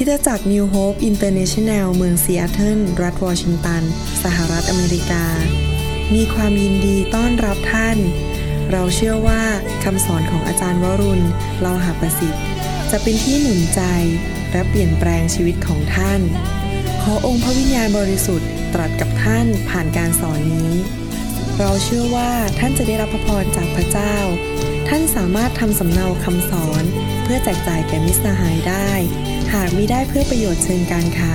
คริสตจักร New Hope International เมืองซีแอตเทิลรัฐวอชิงตัน สหรัฐอเมริกา มีความยินดีต้อนรับท่าน เราเชื่อว่าคำสอนของอาจารย์วรุณเลาหาประสิทธิ์ จะเป็นที่หนุนใจและเปลี่ยนแปลงชีวิตของท่าน ขอองค์พระวิญญาณบริสุทธิ์ตรัสกับท่านผ่านการสอนนี้ เราเชื่อว่าท่านจะได้รับพระพรจากพระเจ้า ท่านสามารถทำสำเนาคำสอน เพื่อแจกจ่ายแก่มิตรสหายได้ หากมิได้เพื่อประโยชน์เชิงการค้า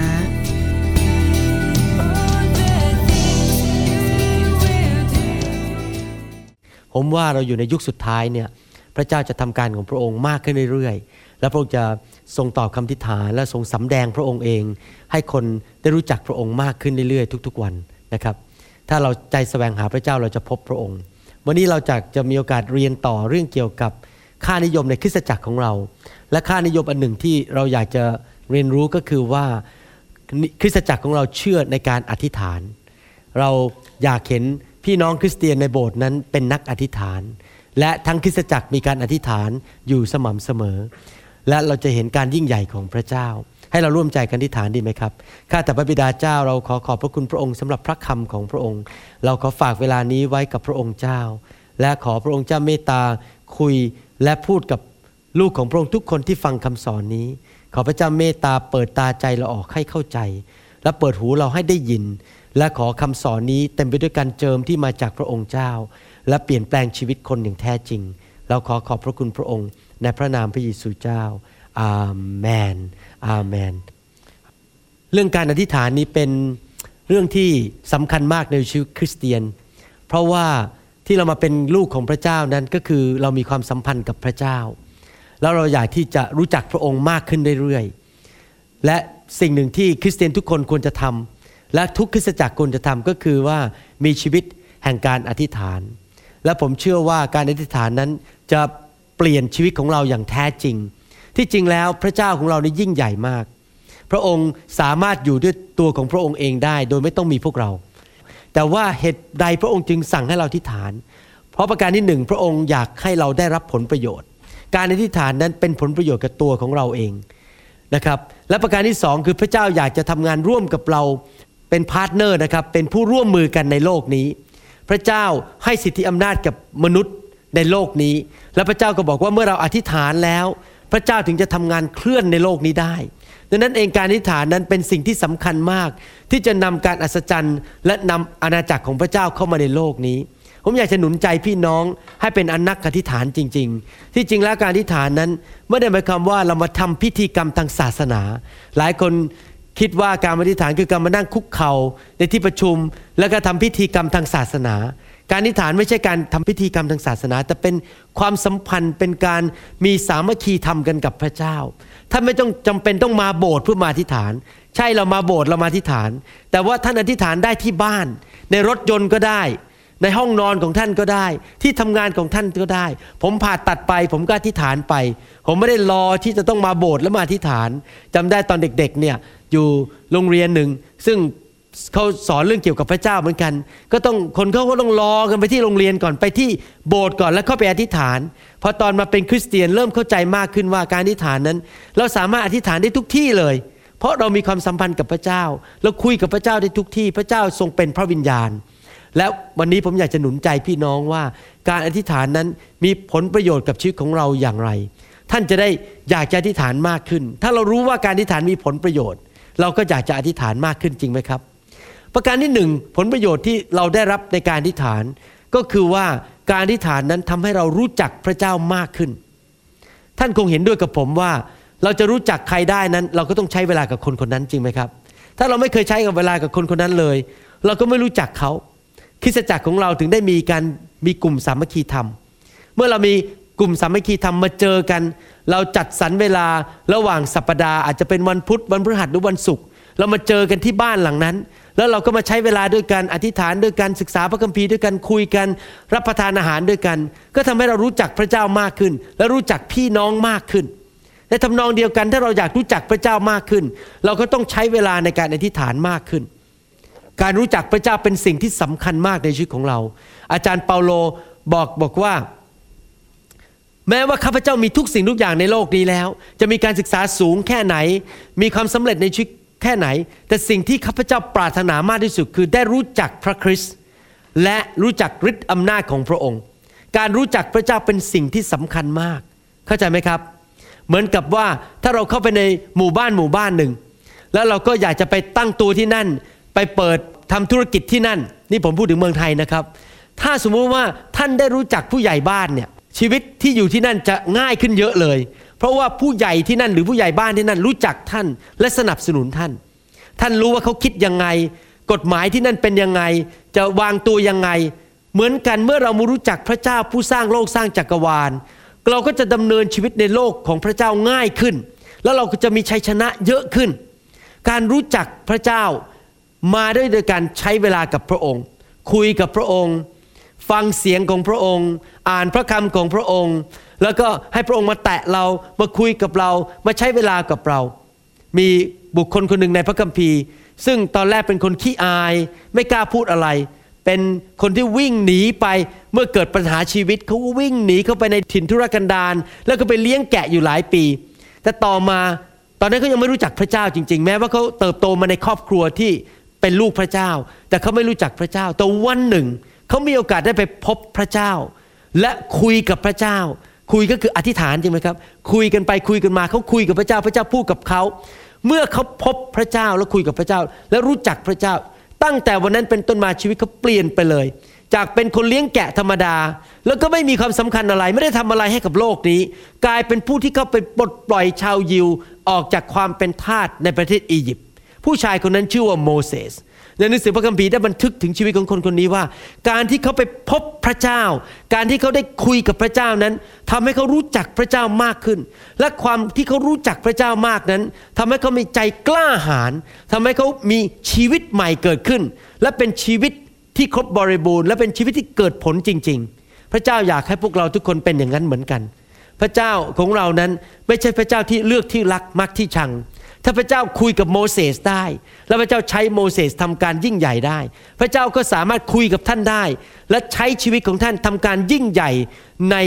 ผมว่าเราอยู่ในยุคสุดท้ายเนี่ยพระเจ้าจะทำการของพระองค์มากขึ้นเรื่อยๆ และพระองค์จะทรงตอบคำทิฏฐานและทรงสำแดงพระองค์เอง ให้คนได้รู้จักพระองค์มากขึ้นเรื่อยๆ ทุกๆวันนะครับ ถ้าเราใจแสวงหาพระเจ้าเราจะพบพระองค์ วันนี้เราจะจะมีโอกาสเรียนต่อเรื่องเกี่ยวกับค่านิยมในคริสตจักรของเรา และค่านิยมอันหนึ่งที่เราอยากจะเรียนรู้ก็คือว่าคริสตจักรของเราเชื่อในการอธิษฐาน เราอยากเห็นพี่น้องคริสเตียนในโบสถ์นั้นเป็นนักอธิษฐาน และทั้งคริสตจักรมีการอธิษฐานอยู่สม่ำเสมอ และเราจะเห็นการยิ่งใหญ่ของพระเจ้า ให้เราร่วมใจกันอธิษฐานดีไหมครับ ข้าแต่พระบิดาเจ้าเราขอขอบพระคุณพระองค์สำหรับพระคำของพระองค์ เราขอฝากเวลานี้ไว้กับพระองค์เจ้า และขอพระองค์เจ้าเมตตาคุยและพูดกับลูกของพระองค์ทุกคนที่ฟังคำสอนนี้ ขอพระเจ้าเมตตาเปิดตาใจเราออกให้เข้าใจ และเปิดหูเราให้ได้ยิน และขอคำสอนนี้เต็มไปด้วยการเจิมที่มาจากพระองค์เจ้า และเปลี่ยนแปลงชีวิตคนอย่างแท้จริง เราขอขอบพระคุณพระองค์ ในพระนามพระเยซูเจ้าอาเมน อาเมน เรื่องการอธิษฐานนี้เป็นเรื่องที่สำคัญมากในชีวิตคริสเตียน เพราะว่าที่เรามาเป็นลูกของพระเจ้านั้นก็คือเรามีความสัมพันธ์กับพระเจ้า แล้วเราอยากที่จะรู้จักพระองค์มากขึ้นเรื่อยๆ และสิ่งหนึ่งที่คริสเตียนทุกคนควรจะทำและทุกคริสตจักรควรจะทำก็คือว่ามีชีวิตแห่งการอธิษฐาน และผมเชื่อว่าการอธิษฐานนั้นจะเปลี่ยนชีวิตของเราอย่างแท้จริง ที่จริงแล้วพระเจ้าของเรานี่ยิ่งใหญ่มาก พระองค์สามารถอยู่ด้วยตัวของพระองค์เองได้ โดยไม่ต้องมีพวกเรา แต่ว่าเหตุใดพระองค์จึงสั่งให้เราอธิษฐาน เพราะประการที่หนึ่งพระองค์อยากให้เราได้รับผลประโยชน์ การอธิษฐานนั้นเป็นผลประโยชน์กับตัวของเราเองนะครับ และประการที่สองคือพระเจ้าอยากจะทำงานร่วมกับเราเป็น partner นะครับเป็นผู้ร่วมมือกันในโลกนี้ พระเจ้าให้สิทธิอำนาจกับมนุษย์ในโลกนี้ และพระเจ้าก็บอกว่าเมื่อเราอธิษฐานแล้ว พระเจ้าถึงจะทำงานเคลื่อนในโลกนี้ได้ดังนั้นเองการอธิษฐานนั้นเป็นสิ่งที่สำคัญมาก ที่จะนำการอัศจรรย์ และนำอาณาจักรของพระเจ้าเข้ามาในโลกนี้ ผมอยากจะหนุนใจพี่น้องให้เป็นอนนักอธิษฐานจริง ๆ ที่จริงแล้วการอธิษฐานนั้นไม่ได้หมายความว่าเรามาทำพิธีกรรมทางศาสนา หลายคนคิดว่าการอธิษฐานคือการมานั่งคุกเข่าในที่ประชุม แล้วก็ทำพิธีกรรมทางศาสนา การอธิษฐานไม่ใช่การทำพิธีกรรมทางศาสนา แต่เป็นความสัมพันธ์เป็นการมีสามัคคีทำกันกับพระเจ้าท่านไม่ต้องจำเป็นต้องมาโบสถ์เพื่อมาอธิษฐาน ใช่เรามาโบสถ์เรามาอธิษฐาน แต่ว่าท่านอธิษฐานได้ที่บ้าน ในรถยนต์ก็ได้ ในห้องนอนของท่านก็ได้ ที่ทำงานของท่านก็ได้ ผมผ่าตัดไป ผมก็อธิษฐานไป ผมไม่ได้รอที่จะต้องมาโบสถ์แล้วมาอธิษฐานจำได้ตอนเด็กๆเนี่ยอยู่โรงเรียนหนึ่งซึ่ง เขาสอนเรื่องเกี่ยวกับพระเจ้าเหมือนกัน ก็ต้องคนเขาก็ต้องรอกันไปที่โรงเรียนก่อนไปที่โบสถ์ก่อนแล้วเข้าไปอธิษฐานพอตอนมาเป็นคริสเตียนเริ่มเข้าใจมากขึ้นว่าการอธิษฐานนั้น เราสามารถอธิษฐานได้ทุกที่เลย เพราะเรามีความสัมพันธ์กับพระเจ้าเราคุยกับพระเจ้าได้ทุกที่ พระเจ้าทรงเป็นพระวิญญาณ และวันนี้ผมอยากจะหนุนใจพี่น้องว่าการอธิษฐานนั้นมีผลประโยชน์กับชีวิตของเราอย่างไร ท่านจะได้อยากจะอธิษฐานมากขึ้น ถ้าเรารู้ว่าการอธิษฐานมีผลประโยชน์ เราก็อยากจะอธิษฐานมากขึ้นจริงไหมครับ ประการที่หนึ่งผลประโยชน์ที่เราได้รับในการอธิษฐาน ก็คือว่าการอธิษฐานนั้นทำให้เรารู้จักพระเจ้ามากขึ้น ท่านคงเห็นด้วยกับผมว่า เราจะรู้จักใครได้นั้น เราก็ต้องใช้เวลากับคนคนนั้นจริงไหมครับ ถ้าเราไม่เคยใช้กับเวลากับคนคนนั้นเลย เราก็ไม่รู้จักเขาคริสตจักรของเราถึงได้มีการมีกลุ่มสามัคคีธรรม เมื่อเรามีกลุ่มสามัคคีธรรมมาเจอกัน เราจัดสรรเวลาระหว่างสัปดาห์อาจจะเป็นวันพุธวันพฤหัสหรือวันศุกร์เรามาเจอกันที่บ้านหลังนั้น แล้วเราก็มาใช้เวลาด้วยกันอธิษฐานด้วยกันศึกษาพระคัมภีร์ด้วยกันคุยกัน รับประทานอาหารด้วยกัน ก็ทำให้เรารู้จักพระเจ้ามากขึ้น และรู้จักพี่น้องมากขึ้นในทำนองเดียวกันถ้าเราอยากรู้จักพระเจ้ามากขึ้น เราก็ต้องใช้เวลาในการอธิษฐานมากขึ้น การรู้จักพระเจ้าเป็นสิ่งที่สำคัญมากในชีวิตของเรา อาจารย์เปาโลบอกบอกว่า แม้ว่าข้าพเจ้ามีทุกสิ่งทุกอย่างในโลกนี้แล้ว จะมีการศึกษาสูงแค่ไหน มีความสำเร็จในชีวิต แค่ไหน แต่สิ่งที่ข้าพเจ้าปรารถนามากที่สุด คือได้รู้จักพระคริสต์และรู้จักฤทธิ์อำนาจของพระองค์ การรู้จักพระเจ้าเป็นสิ่งที่สำคัญมาก เข้าใจไหมครับ เหมือนกับว่าถ้าเราเข้าไปในหมู่บ้านหมู่บ้านหนึ่ง แล้วเราก็อยากจะไปตั้งตัวที่นั่น ไปเปิดทำธุรกิจที่นั่น นี่ผมพูดถึงเมืองไทยนะครับ ถ้าสมมุติว่าท่านได้รู้จักผู้ใหญ่บ้านเนี่ยชีวิตที่อยู่ที่นั่นจะง่ายขึ้นเยอะเลย เพราะว่าผู้ใหญ่ที่นั่นหรือผู้ใหญ่บ้านที่นั่นรู้จักท่าน และสนับสนุนท่าน ท่านรู้ว่าเขาคิดยังไง กฎหมายที่นั่นเป็นยังไง จะวางตัวยังไง เหมือนกันเมื่อเรามารู้จักพระเจ้าผู้สร้างโลกสร้างจักรวาล เราก็จะดำเนินชีวิตในโลกของพระเจ้าง่ายขึ้น แล้วเราก็จะมีชัยชนะเยอะขึ้น การรู้จักพระเจ้ามาด้วยโดยการใช้เวลากับพระองค์ คุยกับพระองค์ ฟังเสียงของพระองค์ อ่านพระคำของพระองค์แล้วก็ให้พระองค์มาแตะเรามาคุยกับเรา มาใช้เวลากับเรา มีบุคคลคนหนึ่งในพระคัมภีร์ ซึ่งตอนแรกเป็นคนขี้อาย ไม่กล้าพูดอะไร เป็นคนที่วิ่งหนีไปเมื่อเกิดปัญหาชีวิตเขาวิ่งหนีเข้าไปในถิ่นทุรกันดารแล้วก็ไปเลี้ยงแกะอยู่หลายปี แต่ต่อมาตอนนั้นเขายังไม่รู้จักพระเจ้าจริง ๆ แม้ว่าเขาเติบโตมาในครอบครัวที่เป็นลูกพระเจ้า แต่เขาไม่รู้จักพระเจ้าแต่วันหนึ่งเขามีโอกาสได้ไปพบพระเจ้า และคุยกับพระเจ้า คุยก็คืออธิษฐานจริงไหมครับ คุยกันไปคุยกันมาเขาคุยกับพระเจ้าพระเจ้าพูดกับเขาเมื่อเขาพบพระเจ้าแล้วคุยกับพระเจ้า และรู้จักพระเจ้า ตั้งแต่วันนั้นเป็นต้นมาชีวิตเขาเปลี่ยนไปเลย จากเป็นคนเลี้ยงแกะธรรมดา แล้วก็ไม่มีความสำคัญอะไร ไม่ได้ทำอะไรให้กับโลกนี้ กลายเป็นผู้ที่เขาไปปลดปล่อยชาวยิวออกจากความเป็นทาสในประเทศอียิปต์ผู้ชายคนนั้นชื่อว่าโมเสส ในหนังสือพระคัมภีร์ได้บันทึกถึงชีวิตของคนคนนี้ว่า การที่เขาไปพบพระเจ้า การที่เขาได้คุยกับพระเจ้านั้นทำให้เขารู้จักพระเจ้ามากขึ้น และความที่เขารู้จักพระเจ้ามากนั้นทำให้เขามีใจกล้าหาญทำให้เขามีชีวิตใหม่เกิดขึ้น และเป็นชีวิตที่ครบบริบูรณ์ และเป็นชีวิตที่เกิดผลจริง ๆ พระเจ้าอยากให้พวกเราทุกคนเป็นอย่างนั้นเหมือนกัน พระเจ้าของเรานั้นไม่ใช่พระเจ้าที่เลือกที่รักมักที่ชัง ถ้าพระเจ้าคุยกับโมเสสได้ แล้วพระเจ้าใช้โมเสสทำการยิ่งใหญ่ได้ พระเจ้าก็สามารถคุยกับท่านได้ และใช้ชีวิตของท่านทำการยิ่งใหญ่ใน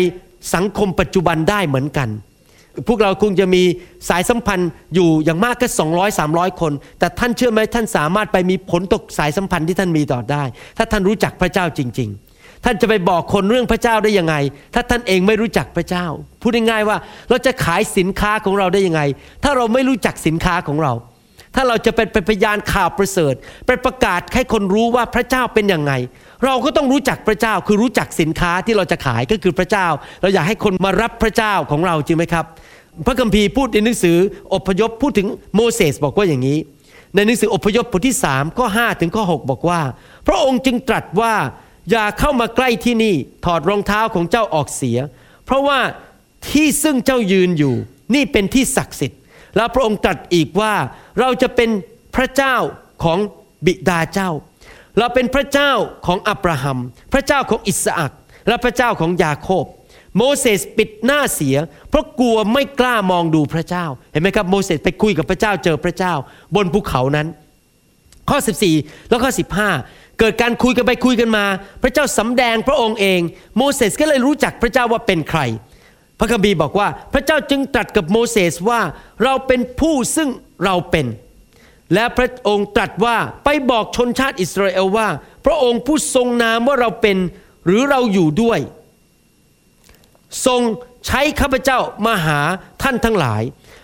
สังคมปัจจุบันได้เหมือนกัน พวกเราคงจะมีสายสัมพันธ์อยู่อย่างมากก็200 300 คน แต่ท่านเชื่อไหมท่านสามารถไปมีผลตกสายสัมพันธ์ที่ท่านมีต่อได้ ถ้าท่านรู้จักพระเจ้าจริง ๆ ท่านจะไปบอกคนเรื่องพระเจ้าได้ยังไง ถ้าท่านเองไม่รู้จักพระเจ้า พูดง่ายๆว่าเราจะขายสินค้าของเราได้ยังไง ถ้าเราไม่รู้จักสินค้าของเรา ถ้าเราจะเป็นพยานข่าวประเสริฐไปประกาศให้คนรู้ว่าพระเจ้าเป็นยังไง เราก็ต้องรู้จักพระเจ้าคือรู้จักสินค้าที่เราจะขายก็คือพระเจ้า เราอยากให้คนมารับพระเจ้าของเราจริงไหมครับ พระคัมภีร์พูดในหนังสืออพยพพูดถึงโมเสสบอกว่าอย่างนี้ ในหนังสืออพยพบทที่3ข้อ5ถึงข้อ6บอกว่า พระองค์จึงตรัสว่า อย่าเข้ามาใกล้ที่นี่ถอดรองเท้าของเจ้าออกเสีย เพราะว่าที่ซึ่งเจ้ายืนอยู่ นี่เป็นที่ศักดิ์สิทธิ์ แล้วพระองค์ตรัสอีกว่าเราจะเป็นพระเจ้าของบิดาเจ้า เราเป็นพระเจ้าของอับราฮัม พระเจ้าของอิสอักและพระเจ้าของยาโคบ โมเสสปิดหน้าเสีย เพราะกลัวไม่กล้ามองดูพระเจ้า เห็นไหมครับโมเสสไปคุยกับพระเจ้าเจอพระเจ้า บนภูเขานั้น ข้อ 14 แล้วข้อ 15 เกิดการคุยกันไปคุยกันมา พระเจ้าสำแดงพระองค์เอง โมเสสก็เลยรู้จักพระเจ้าว่าเป็นใคร พระคัมภีร์บอกว่าพระเจ้าจึงตรัสกับโมเสสว่าเราเป็นผู้ซึ่งเราเป็น และพระองค์ตรัสว่าไปบอกชนชาติอิสราเอลว่า พระองค์ผู้ทรงนามว่าเราเป็นหรือเราอยู่ด้วย ทรงใช้ข้าพเจ้ามาหาท่านทั้งหลาย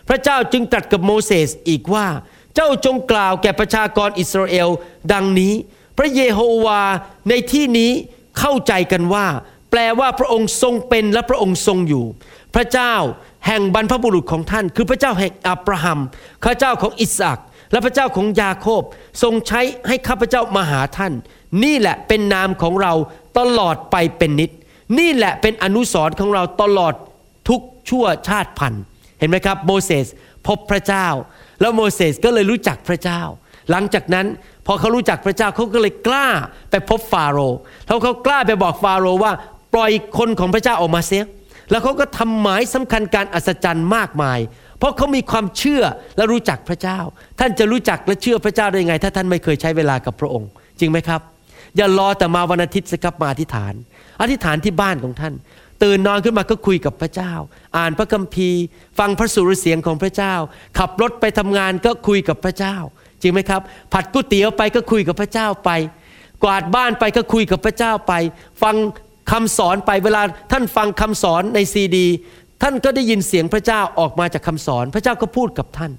พระเจ้าจึงตรัสกับโมเสสอีกว่า เจ้าจงกล่าวแก่ประชากรอิสราเอลดังนี้ ระเยโฮวาในที่นี้เข้าใจกันว่า แปลว่าพระองค์ทรงเป็นและพระองค์ทรงอยู่ พระเจ้าแห่งบรรพบุรุษของท่าน คือพระเจ้าแห่งอับราฮัมข้าเจ้าของอิสอักและพระเจ้าของยาโคบทรงใช้ให้ข้าพเจ้ามาหาท่าน นี่แหละเป็นนามของเราตลอดไปเป็นนิด นี่แหละเป็นอนุสรณ์ของเราตลอดทุกชั่วชาติพันธุ์ เห็นไหมครับ โมเสสพบพระเจ้า แล้วโมเสสก็เลยรู้จักพระเจ้า หลังจากนั้น พอเขารู้จักพระเจ้าเขาก็เลยกล้าไปพบฟาโรห์แล้วเขากล้าไปบอกฟาโรห์ว่าปล่อยคนของพระเจ้าออกมาเสีย แล้วเขาก็ทำหมายสำคัญการอัศจรรย์มากมาย เพราะเขามีความเชื่อและรู้จักพระเจ้า ท่านจะรู้จักและเชื่อพระเจ้าได้ยังไง ถ้าท่านไม่เคยใช้เวลากับพระองค์ จริงไหมครับ อย่ารอแต่มาวันอาทิตย์สิครับมาอธิษฐาน อธิษฐานที่บ้านของท่าน ตื่นนอนขึ้นมาก็คุยกับพระเจ้า อ่านพระคัมภีร์ ฟังพระสุรเสียงของพระเจ้า ขับรถไปทำงานก็คุยกับพระเจ้า จริงไหมครับ ผัดก๋วยเตี๋ยวไปก็คุยกับพระเจ้าไป กวาดบ้านไปก็คุยกับพระเจ้าไป ฟังคำสอนไปเวลาท่านฟังคำสอนในซีดี ท่านก็ได้ยินเสียงพระเจ้าออกมาจากคำสอน พระเจ้าก็พูดกับท่าน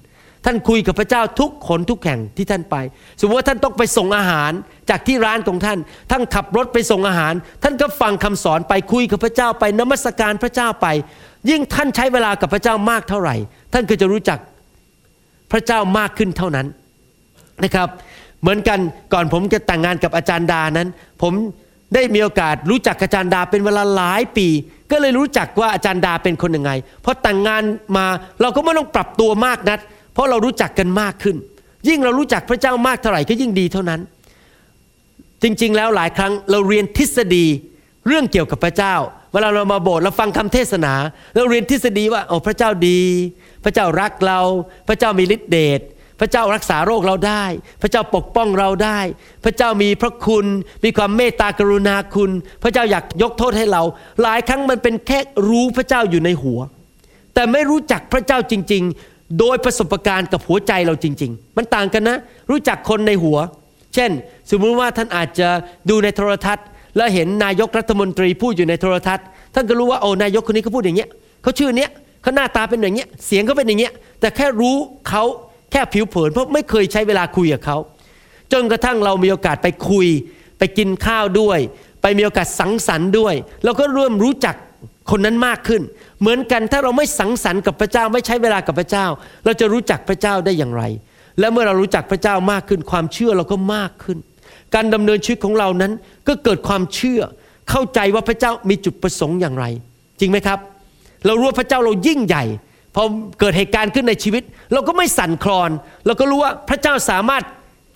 ท่านคุยกับพระเจ้าทุกคนทุกแห่งที่ท่านไป สมมติว่าท่านต้องไปส่งอาหารจากที่ร้านของท่าน ท่านขับรถไปส่งอาหาร ท่านก็ฟังคำสอนไปคุยกับพระเจ้าไปนมัสการพระเจ้าไป ยิ่งท่านใช้เวลากับพระเจ้ามากเท่าไหร่ ท่านก็จะรู้จักพระเจ้ามากขึ้นเท่านั้น นะครับ เหมือนกันก่อนผมจะแต่งงานกับอาจารย์ดานั้น ผมได้มีโอกาสรู้จักอาจารย์ดาเป็นเวลาหลายปี ก็เลยรู้จักว่าอาจารย์ดาเป็นคนยังไงพอแต่งงานมาเราก็ไม่ต้องปรับตัวมากนัก เพราะเรารู้จักกันมากขึ้น ยิ่งเรารู้จักพระเจ้ามากเท่าไหร่ก็ยิ่งดีเท่านั้น จริงๆแล้วหลายครั้งเราเรียนทฤษฎีเรื่องเกี่ยวกับพระเจ้า เวลาเรามาโบสถ์เราฟังคำเทศนา เราเรียนทฤษฎีว่าโอ้พระเจ้าดี พระเจ้ารักเรา พระเจ้ามีฤทธิเดช พระเจ้ารักษาโรคเราได้ พระเจ้าปกป้องเราได้ พระเจ้ามีพระคุณ มีความเมตตากรุณาคุณ พระเจ้าอยากยกโทษให้เรา หลายครั้งมันเป็นแค่รู้พระเจ้าอยู่ในหัว แต่ไม่รู้จักพระเจ้าจริง ๆ โดยประสบการณ์กับหัวใจเราจริง ๆ มันต่างกันนะ รู้จักคนในหัว เช่น สมมติว่าท่านอาจจะดูในโทรทัศน์ แล้วเห็นนายกรัฐมนตรีพูดอยู่ในโทรทัศน์ ท่านก็รู้ว่าโอ้นายกคนนี้เขาพูดอย่างเงี้ยเขาชื่อเนี้ยเขาหน้าตาเป็นอย่างเงี้ยเสียงเขาเป็นอย่างเงี้ยแต่แค่รู้เขา แค่ผิวเผินเพราะไม่เคยใช้เวลาคุยกับเขา จนกระทั่งเรามีโอกาสไปคุย ไปกินข้าวด้วย ไปมีโอกาสสังสรรค์ด้วย เราก็เริ่มรู้จักคนนั้นมากขึ้น เหมือนกันถ้าเราไม่สังสรรค์กับพระเจ้าไม่ใช้เวลากับพระเจ้า เราจะรู้จักพระเจ้าได้อย่างไร และเมื่อเรารู้จักพระเจ้ามากขึ้น ความเชื่อเราก็มากขึ้น การดำเนินชีวิตของเรานั้นก็เกิดความเชื่อ เข้าใจว่าพระเจ้ามีจุดประสงค์อย่างไร จริงไหมครับ เรารู้ว่าพระเจ้าเรายิ่งใหญ่ พอเกิดเหตุการณ์ขึ้นในชีวิต เราก็ไม่สั่นคลอน เราก็รู้ว่าพระเจ้าสามารถ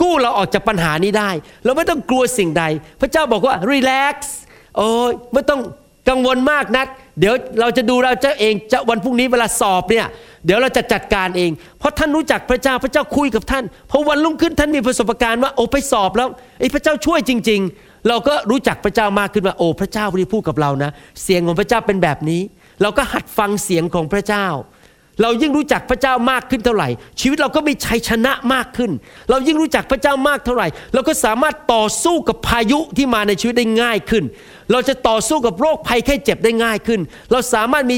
กู้เราออกจากปัญหานี้ได้ เราไม่ต้องกลัวสิ่งใด พระเจ้าบอกว่ารีแลกซ์โอ้ยไม่ต้องกังวลมากนัก เดี๋ยวเราจะดูเราเจ้าเองจะวันพรุ่งนี้เวลาสอบเนี่ย เดี๋ยวเราจะจัดการเอง เพราะท่านรู้จักพระเจ้าพระเจ้าคุยกับท่านพอวันรุ่งขึ้นท่านมีประสบการณ์ว่าโอ้ไปสอบแล้วไอ้พระเจ้าช่วยจริง ๆ เราก็รู้จักพระเจ้ามากขึ้นว่าโอ้พระเจ้าที่พูดกับเรานะ เสียงของพระเจ้าเป็นแบบนี้ เราก็หัดฟังเสียงของพระเจ้า เรายิ่งรู้จักพระเจ้ามากขึ้นเท่าไหร่ ชีวิตเราก็มีชัยชนะมากขึ้น เรายิ่งรู้จักพระเจ้ามากเท่าไหร่ เราก็สามารถต่อสู้กับพายุที่มาในชีวิตได้ง่ายขึ้น เราจะต่อสู้กับโรคภัยแค่เจ็บได้ง่ายขึ้น เราสามารถมี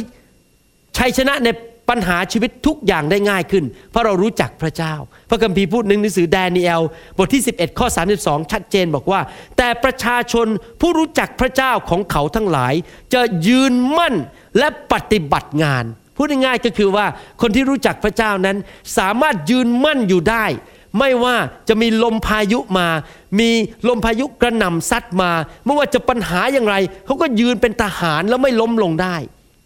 ชัยชนะในปัญหาชีวิตทุกอย่างได้ง่ายขึ้น เพราะเรารู้จักพระเจ้า พระคัมภีร์พูดหนึ่งหนังสือแดเนียลบทที่ 11 ข้อ 32 ชัดเจนบอกว่า แต่ประชาชนผู้รู้จักพระเจ้าของเขาทั้งหลาย จะยืนมั่นและปฏิบัติงาน พูดง่ายๆก็คือว่าคนที่รู้จักพระเจ้านั้นสามารถยืนมั่นอยู่ได้ ไม่ว่าจะมีลมพายุมา มีลมพายุกระหน่ำซัดมา ไม่ว่าจะปัญหาอย่างไรเขาก็ยืนเป็นทหารแล้วไม่ล้มลงได้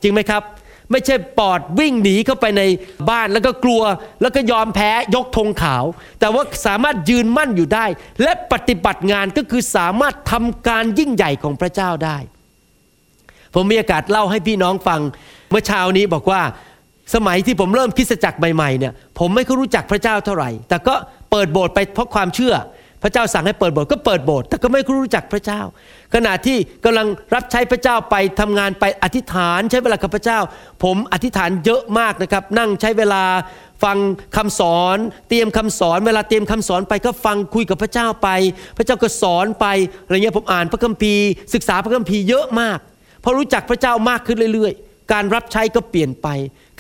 จริงไหมครับ ไม่ใช่ปอดวิ่งหนีเข้าไปในบ้านแล้วก็กลัวแล้วก็ยอมแพ้ยกธงขาว แต่ว่าสามารถยืนมั่นอยู่ได้ และปฏิบัติงานก็คือสามารถทำการยิ่งใหญ่ของพระเจ้าได้ผมมีโอกาสเล่าให้พี่น้องฟัง มื่อเช้านี้บอกว่าสมัยที่ผมเริ่มคิดจักรใหม่ๆเนี่ยผมไม่ค่อยรู้จักพระเจ้าเท่าไหร่ แต่ก็เปิดโบสถ์ไปเพราะความเชื่อ พระเจ้าสั่งให้เปิดโบสถ์ก็เปิดโบสถ์แต่ก็ไม่รู้จักพระเจ้า ขณะที่กำลังรับใช้พระเจ้าไปทำงานไปอธิษฐานใช้เวลากับพระเจ้า ผมอธิษฐานเยอะมากนะครับ นั่งใช้เวลาฟังคำสอน เตรียมคำสอน เวลาเตรียมคำสอนไปก็ฟังคุยกับพระเจ้าไป พระเจ้าก็สอนไปอะไรเงี้ยผมอ่านพระคัมภีร์ ศึกษาพระคัมภีร์เยอะมากพอรู้จักพระเจ้ามากขึ้นเรื่อย การรับใช้ก็เปลี่ยนไป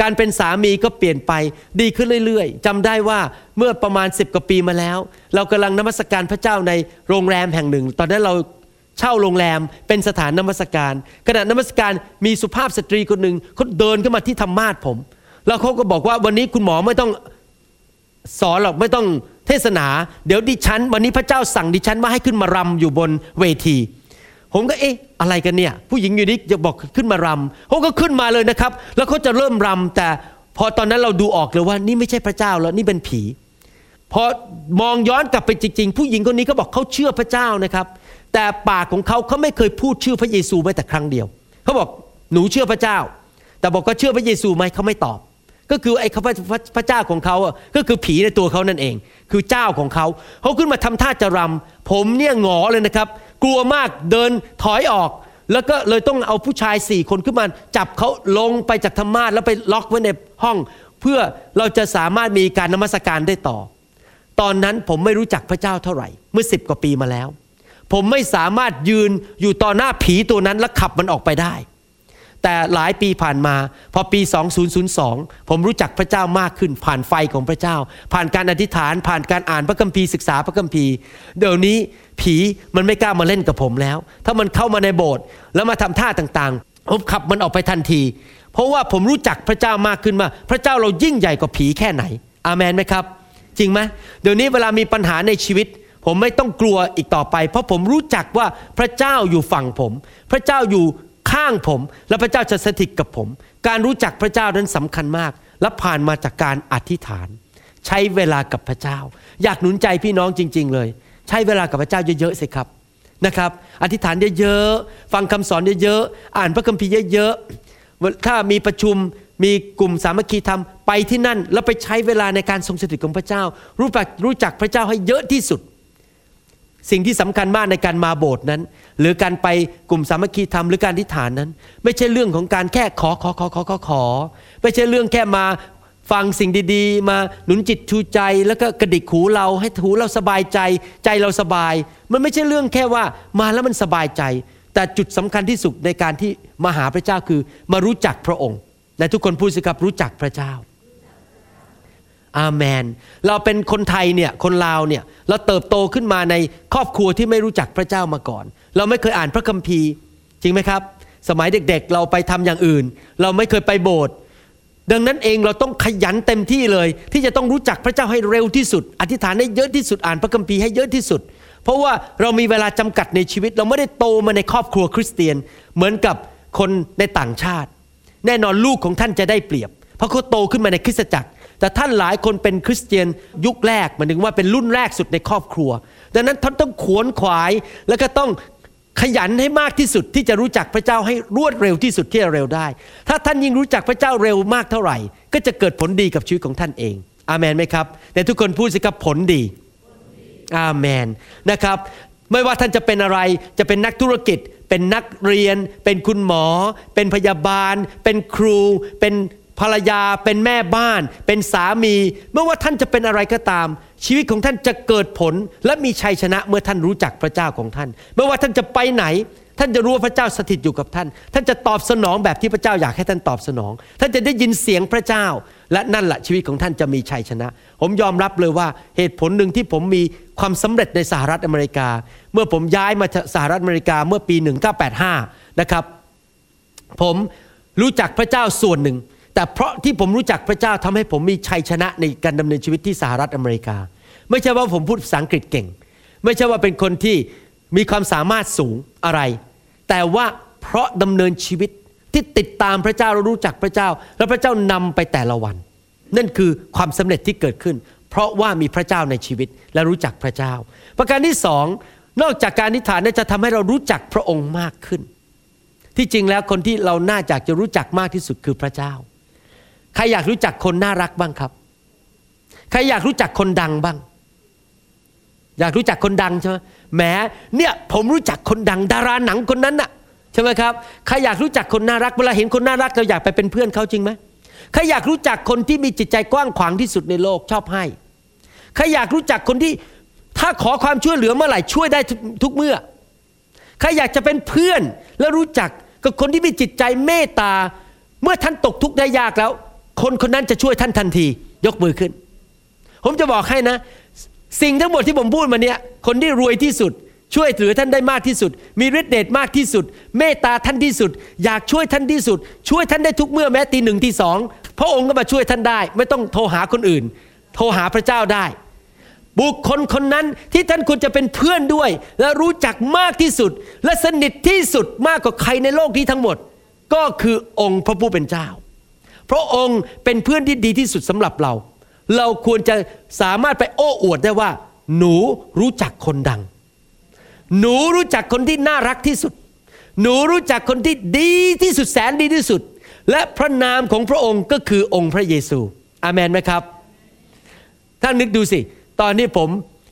การเป็นสามีก็เปลี่ยนไป ดีขึ้นเรื่อยๆจำได้ว่าเมื่อประมาณ 10กว่าปีมาแล้ว เรากำลังนมัสการพระเจ้าในโรงแรมแห่งหนึ่ง ตอนนั้นเราเช่าโรงแรมเป็นสถานนมัสการ ขณะนมัสการมีสุภาพสตรีคนหนึ่งเขาเดินเข้ามาที่ธรรมาทผม แล้วเขาก็บอกว่าวันนี้คุณหมอไม่ต้องสอนหรอกไม่ต้องเทศนา เดี๋ยวดิฉัน วันนี้พระเจ้าสั่งดิฉันว่าให้ขึ้นมารำอยู่บนเวที ผมก็เอ๊ะอะไรกันเนี่ย ผู้หญิงอยู่นี่จะบอกขึ้นมารำเขาก็ขึ้นมาเลยนะครับ แล้วเขาจะเริ่มรำแต่พอตอนนั้นเราดูออกเลยว่านี่ไม่ใช่พระเจ้าแล้วนี่เป็นผีพอมองย้อนกลับไปจริง ๆ ผู้หญิงคนนี้เขาบอกเขาเชื่อพระเจ้านะครับ แต่ปากของเขาเขาไม่เคยพูดชื่อพระเยซูแม้แต่ครั้งเดียวเขาบอกหนูเชื่อพระเจ้า แต่บอกก็เชื่อพระเยซูไหมเขาไม่ตอบ ก็คือไอ้พระเจ้าของเขาก็คือผีในตัวเขานั่นเอง คือเจ้าของเขาเขาขึ้นมาทำท่าจะรำผมเนี่ยหงอเลยนะครับ กลัวมากเดินถอยออก แล้วก็เลยต้องเอาผู้ชายสี่คนขึ้นมา จับเขาลงไปจากธรรมาสแล้วไปล็อกไว้ในห้อง เพื่อเราจะสามารถมีการนมัสการได้ต่อ ตอนนั้นผมไม่รู้จักพระเจ้าเท่าไหร่ เมื่อสิบกว่าปีมาแล้ว ผมไม่สามารถยืนอยู่ต่อหน้าผีตัวนั้นแล้วขับมันออกไปได้ แต่หลายปีผ่านมา พอปี 2002 ผมรู้จักพระเจ้ามากขึ้น ผ่านไฟของพระเจ้า ผ่านการอธิษฐาน ผ่านการอ่านพระคัมภีร์ศึกษาพระคัมภีร์ เดี๋ยวนี้ผีมันไม่กล้ามาเล่นกับผมแล้ว ถ้ามันเข้ามาในโบสถ์แล้วมาทำท่าต่างๆผมขับมันออกไปทันที เพราะว่าผมรู้จักพระเจ้ามากขึ้นมาพระเจ้าเรายิ่งใหญ่กว่าผีแค่ไหน อาเมนไหมครับ จริงไหมเดี๋ยวนี้เวลามีปัญหาในชีวิตผมไม่ต้องกลัวอีกต่อไป เพราะผมรู้จักว่าพระเจ้าอยู่ฝั่งผม พระเจ้าอยู่ ข้างผม และพระเจ้าจะสถิตกับผม การรู้จักพระเจ้านั้นสำคัญมาก และผ่านมาจากการอธิษฐาน ใช้เวลากับพระเจ้า อยากหนุนใจพี่น้องจริง ๆ เลย ใช้เวลากับพระเจ้าเยอะๆสิครับนะครับ อธิษฐานเยอะๆฟังคำสอนเยอะๆอ่านพระคัมภีร์เยอะๆถ้ามีประชุมมีกลุ่มสามัคคีธรรมไปที่นั่น แล้วไปใช้เวลาในการทรงสถิตของพระเจ้า รู้จักรู้จักพระเจ้าให้เยอะที่สุด สิ่งที่สำคัญมากในการมาโบสถ์นั้น หรือการไปกลุ่มสามัคคีธรรมหรือการอธิษฐานนั้น ไม่ใช่เรื่องของการแค่ขอขอขอขอขอขอ ไม่ใช่เรื่องแค่มาฟังสิ่งดีๆ มาหนุนจิตชูใจ แล้วก็กระดิกหูเราให้หูเราสบายใจ ใจเราสบาย มันไม่ใช่เรื่องแค่ว่ามาแล้วมันสบายใจ แต่จุดสำคัญที่สุดในการที่มาหาพระเจ้าคือ มารู้จักพระองค์และทุกคนพูดสิครับรู้จักพระเจ้า อาเมน เราเป็นคนไทยเนี่ยคนลาวเนี่ยเราเติบโตขึ้นมาในครอบครัวที่ไม่รู้จักพระเจ้ามาก่อน เราไม่เคยอ่านพระคัมภีร์ จริงไหมครับ สมัยเด็กๆ เราไปทำอย่างอื่น เราไม่เคยไปโบสถ์ดังนั้นเองเราต้องขยันเต็มที่เลย ที่จะต้องรู้จักพระเจ้าให้เร็วที่สุด อธิษฐานให้เยอะที่สุดอ่านพระคัมภีร์ให้เยอะที่สุด เพราะว่าเรามีเวลาจำกัดในชีวิต เราไม่ได้โตมาในครอบครัวคริสเตียน เหมือนกับคนในต่างชาติ แน่นอนลูกของท่านจะได้เปรียบ เพราะเขาโตขึ้นมาในคริสตจักร แต่ท่านหลายคนเป็นคริสเตียนยุคแรกหมายถึงว่าเป็นรุ่นแรกสุดในครอบครัว ดังนั้นท่านต้องขวนขวายแล้วก็ต้องขยันให้มากที่สุดที่จะรู้จักพระเจ้าให้รวดเร็วที่สุดที่จะเร็วได้ ถ้าท่านยิ่งรู้จักพระเจ้าเร็วมากเท่าไหร่ ก็จะเกิดผลดีกับชีวิตของท่านเอง อาเมนไหมครับแต่ทุกคนพูดสิครับผลดี อาเมนนะครับ ไม่ว่าท่านจะเป็นอะไรจะเป็นนักธุรกิจ เป็นนักเรียน เป็นคุณหมอ เป็นพยาบาล เป็นครู เป็น ภรรยาเป็นแม่บ้าน เป็นสามี ไม่ว่าท่านจะเป็นอะไรก็ตาม ชีวิตของท่านจะเกิดผลและมีชัยชนะเมื่อท่านรู้จักพระเจ้าของท่าน ไม่ว่าท่านจะไปไหน ท่านจะรู้ว่าพระเจ้าสถิตอยู่กับท่าน ท่านจะตอบสนองแบบที่พระเจ้าอยากให้ท่านตอบสนอง ท่านจะได้ยินเสียงพระเจ้า และนั่นแหละชีวิตของท่านจะมีชัยชนะ ผมยอมรับเลยว่าเหตุผลหนึ่งที่ผมมีความสำเร็จในสหรัฐอเมริกา เมื่อผมย้ายมาสหรัฐอเมริกาเมื่อปี 1985 นะครับ ผมรู้จักพระเจ้าส่วนหนึ่ง แต่เพราะที่ผมรู้จักพระเจ้าทำให้ผมมีชัยชนะในการดำเนินชีวิตที่สหรัฐอเมริกา ไม่ใช่ว่าผมพูดภาษาอังกฤษเก่ง ไม่ใช่ว่าเป็นคนที่มีความสามารถสูงอะไร แต่ว่าเพราะดำเนินชีวิตที่ติดตามพระเจ้าเรารู้จักพระเจ้า แล้วพระเจ้านำไปแต่ละวัน นั่นคือความสำเร็จที่เกิดขึ้น เพราะว่ามีพระเจ้าในชีวิตและรู้จักพระเจ้า ประการที่สองนอกจากการนิฐานจะทำให้เรารู้จักพระองค์มากขึ้น ที่จริงแล้วคนที่เราน่าจะจะรู้จักมากที่สุดคือพระเจ้า ใครอยากรู้จักคนน่ารักบ้างครับ ใครอยากรู้จักคนดังบ้าง อยากรู้จักคนดังใช่ไหมแหมเนี่ยผมรู้จักคนดัง ดาราหนังคนนั้นน่ะใช่ไหมครับใครอยากรู้จักคนน่ารักเวลาเห็นคนน่ารักเราอยากไปเป็นเพื่อนเขาจริงไหมใครอยากรู้จักคนที่มีจิตใจกว้างขวางที่สุดในโลกชอบให้ใครอยากรู้จักคนที่ถ้าขอความช่วยเหลือเมื่อไหร่ช่วยได้ทุกเมื่อใครอยากจะเป็นเพื่อนและรู้จักกับคนที่มีจิตใจเมตตา เมื่อท่านตกทุกข์ได้ยากแล้ว คนคนนั้นจะช่วยท่านทันที ยกมือขึ้น ผมจะบอกให้นะ สิ่งทั้งหมดที่ผมพูดมาเนี่ยคนที่รวยที่สุด ช่วยเหลือท่านได้มากที่สุด มีฤทธิ์เดชมากที่สุด เมตตาท่านที่สุด อยากช่วยท่านที่สุด ช่วยท่านได้ทุกเมื่อแม้ตีหนึ่งตีสองพระองค์ก็มาช่วยท่านได้ ไม่ต้องโทรหาคนอื่น โทรหาพระเจ้าได้ บุคคลคนนั้นที่ท่านควรจะเป็นเพื่อนด้วย และรู้จักมากที่สุด และสนิทที่สุดมากกว่าใครในโลกนี้ทั้งหมด ก็คือองค์พระผู้เป็นเจ้า พระองค์เป็นเพื่อนที่ดีที่สุดสำหรับเรา เราควรจะสามารถไปโอ้อวดได้ว่า หนูรู้จักคนดัง หนูรู้จักคนที่น่ารักที่สุด หนูรู้จักคนที่ดีที่สุดแสนดีที่สุด และพระนามของพระองค์ก็คือองค์พระเยซู อาเมนไหมครับท่านนึกดูสิ ตอนนี้ผม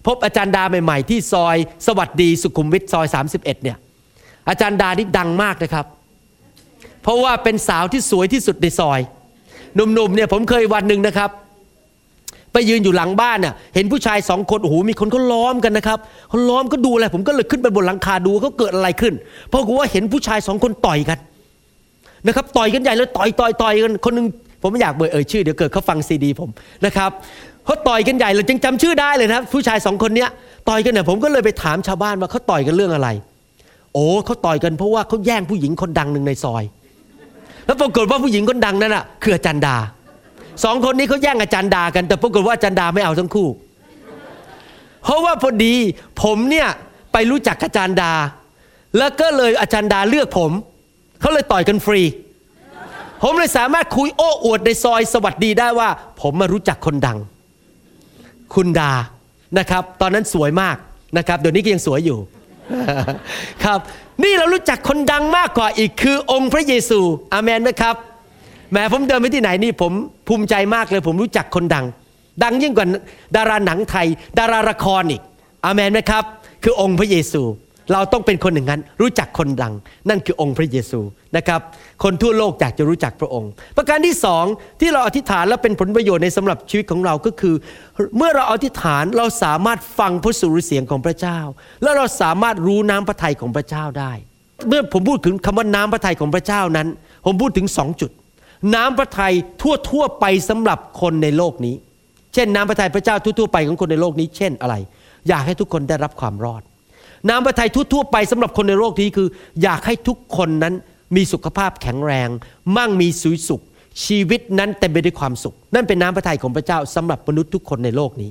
พบอาจารย์ดาใหม่ ๆ ที่ซอยสวัสดีสุขุมวิทซอย 31 เนี่ย อาจารย์ดานี่ดังมากนะครับ เพราะว่าเป็นสาวที่สวยที่สุดในซอย หนุ่มๆเนี่ยผมเคยวันหนึ่งนะครับ ไปยืนอยู่หลังบ้านน่ะเห็นผู้ชายสองคนโอ้โหมีคนเขาล้อมกันนะครับเขาล้อมก็ดูอะไรผมก็เลยขึ้นไปบนหลังคาดูเขาเกิดอะไรขึ้นเพราะว่าเห็นผู้ชายสองคนต่อยกันนะครับต่อยกันใหญ่เลยต่อยต่อยต่อยกันคนหนึงผมไม่อยากเบเอ่ยชื่อเดี๋ยวเกิดเขาฟังซีดีผมนะครับเขาต่อยกันใหญ่เลยจึงจำชื่อได้เลยนะผู้ชายสองคนเนี้ยต่อยกันเนี่ยผมก็เลยไปถามชาวบ้านว่าเขาต่อยกันเรื่องอะไร โอ้เขาต่อยกันเพราะว่าเขาแย่งผู้หญิงคนดังหนึ่งในซอย แล้วปรากฏว่าผู้หญิงคนดังนั้นอะคืออาจารย์ดาสองคนนี้เขาแย่งอาจารย์ดากัน แต่ปรากฏว่าอาจารย์ดาไม่เอาทั้งคู่ เพราะว่าพอดีผมเนี่ยไปรู้จักอาจารย์ดา แล้วก็เลยอาจารย์ดาเลือกผมเขาเลยต่อยกันฟรี ผมเลยสามารถคุยโอ้อวดในซอยสวัสดีได้ว่า ผมมารู้จักคนดัง คุณดานะครับ ตอนนั้นสวยมากนะครับ เดี๋ยวนี้ก็ยังสวยอยู่ครับนี่เรารู้จักคนดังมากกว่าอีกคือองค์พระเยซูอาเมนไหมครับแม้ผมเดินไปที่ไหนนี่ผมภูมิใจมากเลย ผมรู้จักคนดัง ดังยิ่งกว่าดาราหนังไทย ดาราละครอีกอาเมนไหมครับ คือองค์พระเยซู เราต้องเป็นคนหนึ่งนั้น รู้จักคนดัง นั่นคือองค์พระเยซูนะครับ คนทั่วโลกอยากจะรู้จักพระองค์ ประการที่สองที่เราอธิษฐานและเป็นผลประโยชน์ในสำหรับชีวิตของเราก็คือ เมื่อเราอธิษฐานเราสามารถฟังพระสุรเสียงของพระเจ้า และเราสามารถรู้น้ำพระทัยของพระเจ้าได้ เมื่อผมพูดถึงคำว่าน้ำพระทัยของพระเจ้านั้น ผมพูดถึงสองจุด น้ำพระทัยทั่วทั่วไปสำหรับคนในโลกนี้ เช่น น้ำพระทัยพระเจ้าทั่วๆไปของคนในโลกนี้ เช่นอะไร อยากให้ทุกคนได้รับความรอด น้ำพระทัยทั่วๆไปสำหรับคนในโลกนี้คือ อยากให้ทุกคนนั้นมีสุขภาพแข็งแรง มั่งมีสุยสุข ชีวิตนั้นเต็มไปด้วยความสุข นั่นเป็นน้ำพระทัยของพระเจ้าสำหรับมนุษย์ทุกคนในโลกนี้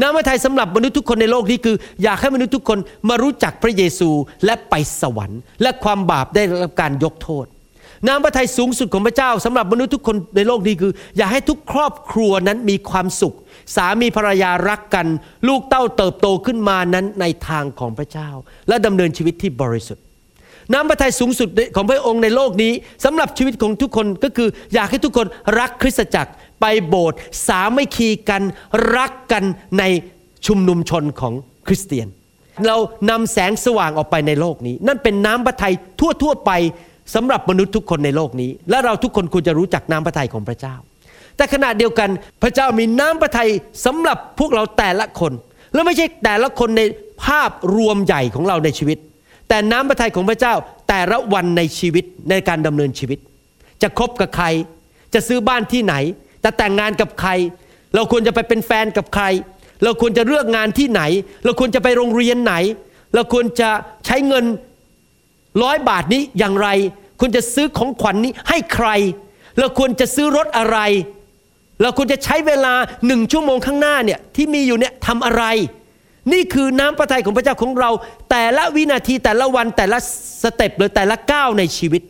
น้ำพระทัยสำหรับมนุษย์ทุกคนในโลกนี้คือ อยากให้มนุษย์ทุกคนมารู้จักพระเยซูและไปสวรรค์ และความบาปได้รับการยกโทษน้ำพระทัยสูงสุดของพระเจ้าสำหรับมนุษย์ทุกคนในโลกนี้คือ อยากให้ทุกครอบครัวนั้นมีความสุข สามีภรรยารักกัน ลูกเต้าเติบโตขึ้นมานั้นในทางของพระเจ้า และดำเนินชีวิตที่บริสุทธิ์ น้ำพระทัยสูงสุดของพระองค์ในโลกนี้สำหรับชีวิตของทุกคนก็คือ อยากให้ทุกคนรักคริสตจักรไปโบสถ์สามัคคีกันรักกันในชุมนุมชนของคริสเตียน เรานำแสงสว่างออกไปในโลกนี้ นั่นเป็นน้ำพระทัยทั่วๆไปสำหรับมนุษย์ทุกคนในโลกนี้ และเราทุกคนควรจะรู้จักน้ำพระทัยของพระเจ้า แต่ขณะเดียวกันพระเจ้ามีน้ำพระทัยสำหรับพวกเราแต่ละคน และไม่ใช่แต่ละคนในภาพรวมใหญ่ของเราในชีวิต แต่น้ำพระทัยของพระเจ้าแต่ละวันในชีวิตในการดำเนินชีวิต จะคบกับใคร จะซื้อบ้านที่ไหน จะแต่งงานกับใคร เราควรจะไปเป็นแฟนกับใคร เราควรจะเลือกงานที่ไหน เราควรจะไปโรงเรียนไหน เราควรจะใช้เงินร้อยบาทนี้อย่างไร ควรจะซื้อของขวัญนนี้ให้ใคร เราควรจะซื้อรถอะไร เราควรจะใช้เวลาหนึ่งชั่วโมงข้างหน้าเนี่ยที่มีอยู่เนี่ยทำอะไร นี่คือน้ำพระทัยของพระเจ้าของเรา แต่ละวินาทีแต่ละวันแต่ละสเต็ปหรือแต่ละก้าวในชีวิต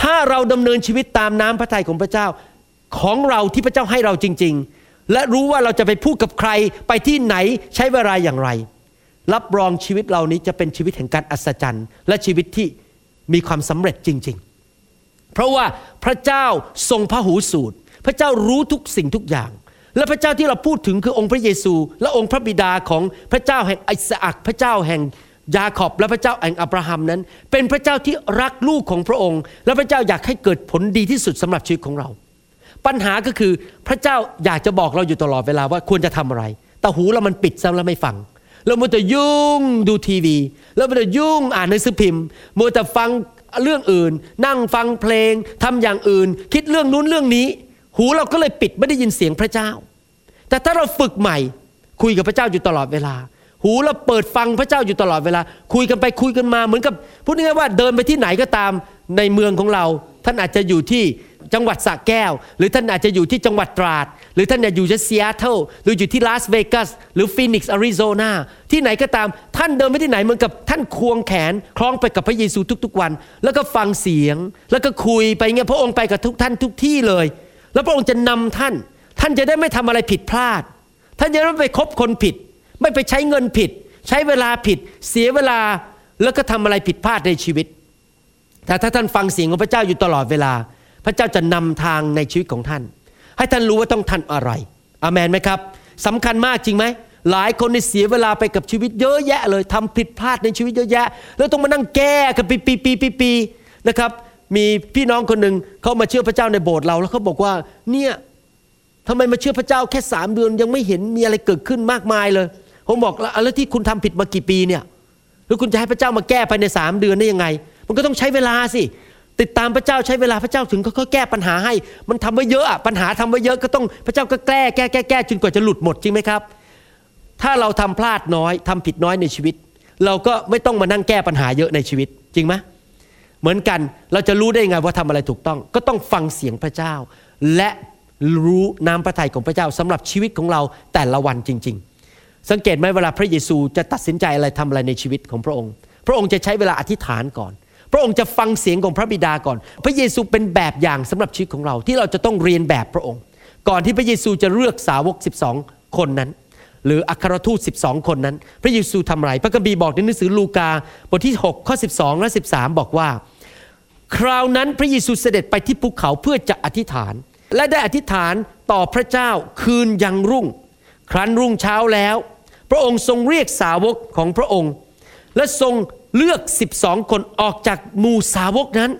ถ้าเราดำเนินชีวิตตามน้ำพระทัยของพระเจ้าของเราที่พระเจ้าให้เราจริง ๆ และรู้ว่าเราจะไปพูดกับใครไปที่ไหนใช้เวลาอย่างไร รับรองชีวิตเรานี้จะเป็นชีวิตแห่งการอัศจรรย์ และชีวิตที่มีความสำเร็จจริง ๆ เพราะว่าพระเจ้าทรงพระหูสูตร พระเจ้ารู้ทุกสิ่งทุกอย่าง และพระเจ้าที่เราพูดถึงคือองค์พระเยซู และองค์พระบิดาของพระเจ้าแห่งอิสอักพระเจ้าแห่งยาขอบและพระเจ้าแห่งอับราฮัมนั้น เป็นพระเจ้าที่รักลูกของพระองค์ และพระเจ้าอยากให้เกิดผลดีที่สุดสำหรับชีวิตของเรา ปัญหาก็คือพระเจ้าอยากจะบอกเราอยู่ตลอดเวลาว่าควรจะทำอะไร แต่หูเรามันปิดซะแล้วไม่ฟังเรามัวแต่ยุ่งดูทีวีเรามัวแต่ยุ่งอ่านหนังสือพิมพ์มัวแต่ฟังเรื่องอื่น นั่งฟังเพลงทำอย่างอื่น คิดเรื่องนู้นเรื่องนี้ หูเราก็เลยปิดไม่ได้ยินเสียงพระเจ้า แต่ถ้าเราฝึกใหม่ คุยกับพระเจ้าอยู่ตลอดเวลา หูเราเปิดฟังพระเจ้าอยู่ตลอดเวลา คุยกันไปคุยกันมาเหมือนกับพูดง่ายๆว่าเดินไปที่ไหนก็ตามในเมืองของเรา ท่านอาจจะอยู่ที่จังหวัดสระแก้ว หรือท่านอาจจะอยู่ที่จังหวัดตราด หรือท่านอาจจะอยู่ที่ซีแอตเทิลหรืออยู่ที่ลาสเวกัสหรือฟีนิกซ์อาริโซนาที่ไหนก็ตาม ท่านเดินไปที่ไหนเหมือนกับท่านควงแขนคล้องไปกับพระเยซูทุกๆวัน แล้วก็ฟังเสียง แล้วก็คุยไปเงี้ยพระองค์ไปกับทุกท่านทุกที่เลย แล้วพระองค์จะนำท่าน ท่านจะได้ไม่ทำอะไรผิดพลาด ท่านจะไม่ไปคบคนผิด ไม่ไปใช้เงินผิด ใช้เวลาผิด เสียเวลาแล้วก็ทำอะไรผิดพลาดในชีวิต แต่ถ้าท่านฟังเสียงของพระเจ้าอยู่ตลอดเวลา พระเจ้าจะนำทางในชีวิตของท่าน ให้ท่านรู้ว่าต้องทันอะไรอามนไหมครับสำคัญมากจริงไหมหลายคนในเสียเวลาไปกับชีวิตเยอะแยะเลยทำผิดพลาดในชีวิตเยอะแยะ แล้วต้องมานั่งแก้กันปีปีปีปีปีนะครับ มีพี่น้องคนหนึ่งเขามาเชื่อพระเจ้าในโบสถ์เราแล้วเขาบอกว่าเนี่ยทำไมมาเชื่อพระเจ้าแค่สามเดือนยังไม่เห็นมีอะไรเกิดขึ้นมากมายเลย ผมบอกแล้วที่คุณทำผิดมากี่ปีเนี่ยหรือคุณจะให้พระเจ้ามาแก้ภายในสามเดือนได้ยังไง มันก็ต้องใช้เวลาสิ ติดตามพระเจ้าใช้เวลาพระเจ้าถึงเขาแก้ปัญหาให้ มันทำไว้เยอะปัญหาทำไว้เยอะก็ต้องพระเจ้าก็แก้แก้แก้แก้จนกว่าจะหลุดหมดจริงไหมครับ ถ้าเราทำพลาดน้อยทำผิดน้อยในชีวิต เราก็ไม่ต้องมานั่งแก้ปัญหาเยอะในชีวิตจริงไหม เหมือนกันเราจะรู้ได้ไงว่าทำอะไรถูกต้อง ก็ต้องฟังเสียงพระเจ้า และรู้น้ำพระทัยของพระเจ้าสำหรับชีวิตของเราแต่ละวันจริง ๆ สังเกตไหมเวลาพระเยซูจะตัดสินใจอะไรทำอะไรในชีวิตของพระองค์ พระองค์จะใช้เวลาอธิษฐานก่อน พระองค์จะฟังเสียงของพระบิดาก่อน พระเยซูเป็นแบบอย่างสำหรับชีวิตของเราที่เราจะต้องเรียนแบบพระองค์ ก่อนที่พระเยซูจะเลือกสาวก 12 คนนั้นหรืออัครทูต 12 คนนั้น พระเยซูทำอะไร พระคัมภีร์บอกในหนังสือลูกาบทที่ 6 ข้อ 12 และ 13 บอกว่า คราวนั้นพระเยซูเสด็จไปที่ภูเขาเพื่อจะอธิษฐาน และได้อธิษฐานต่อพระเจ้าคืนยังรุ่ง ครั้นรุ่งเช้าแล้ว พระองค์ทรงเรียกสาวกของพระองค์ และทรงเลือก 12 คนออกจากหมู่สาวกนั้น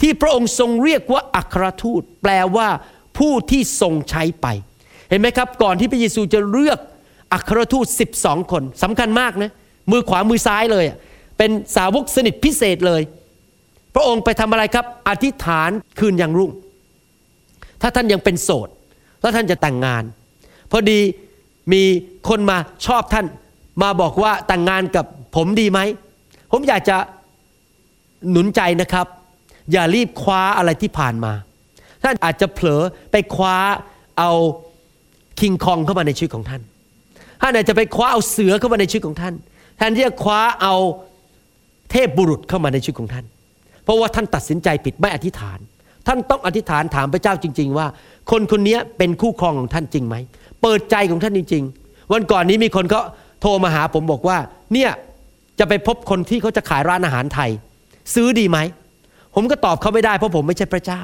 ที่พระองค์ทรงเรียกว่าอัครทูต แปลว่าผู้ที่ทรงใช้ไป เห็นไหมครับ ก่อนที่พระเยซูจะเลือกอัครทูต 12 คนสำคัญมากนะมือขวามือซ้ายเลยเป็นสาวกสนิทพิเศษเลย พระองค์ไปทำอะไรครับ อธิษฐานคืนยังรุ่ง ถ้าท่านยังเป็นโสด แล้วท่านจะแต่งงาน พอดีมีคนมาชอบท่านมาบอกว่าแต่งงานกับผมดีไหม ผมอยากจะหนุนใจนะครับ อย่ารีบคว้าอะไรที่ผ่านมา ท่านอาจจะเผลอไปคว้าเอาคิงคองเข้ามาในชีวิตของท่าน ท่านอาจจะไปคว้าเอาเสือเข้ามาในชีวิตของท่าน แทนที่จะคว้าเอาเทพบุรุษเข้ามาในชีวิตของท่าน เพราะว่าท่านตัดสินใจผิดไม่อธิษฐาน ท่านต้องอธิษฐานถามพระเจ้าจริง ๆ ว่า คนคนนี้เป็นคู่ครองของท่านจริงไหม เปิดใจของท่านจริง ๆ วันก่อนนี้มีคนก็โทรมาหาผมบอกว่า เนี่ยจะไปพบคนที่เขาจะขายร้านอาหารไทย ซื้อดีไหม ผมก็ตอบเขาไม่ได้เพราะผมไม่ใช่พระเจ้า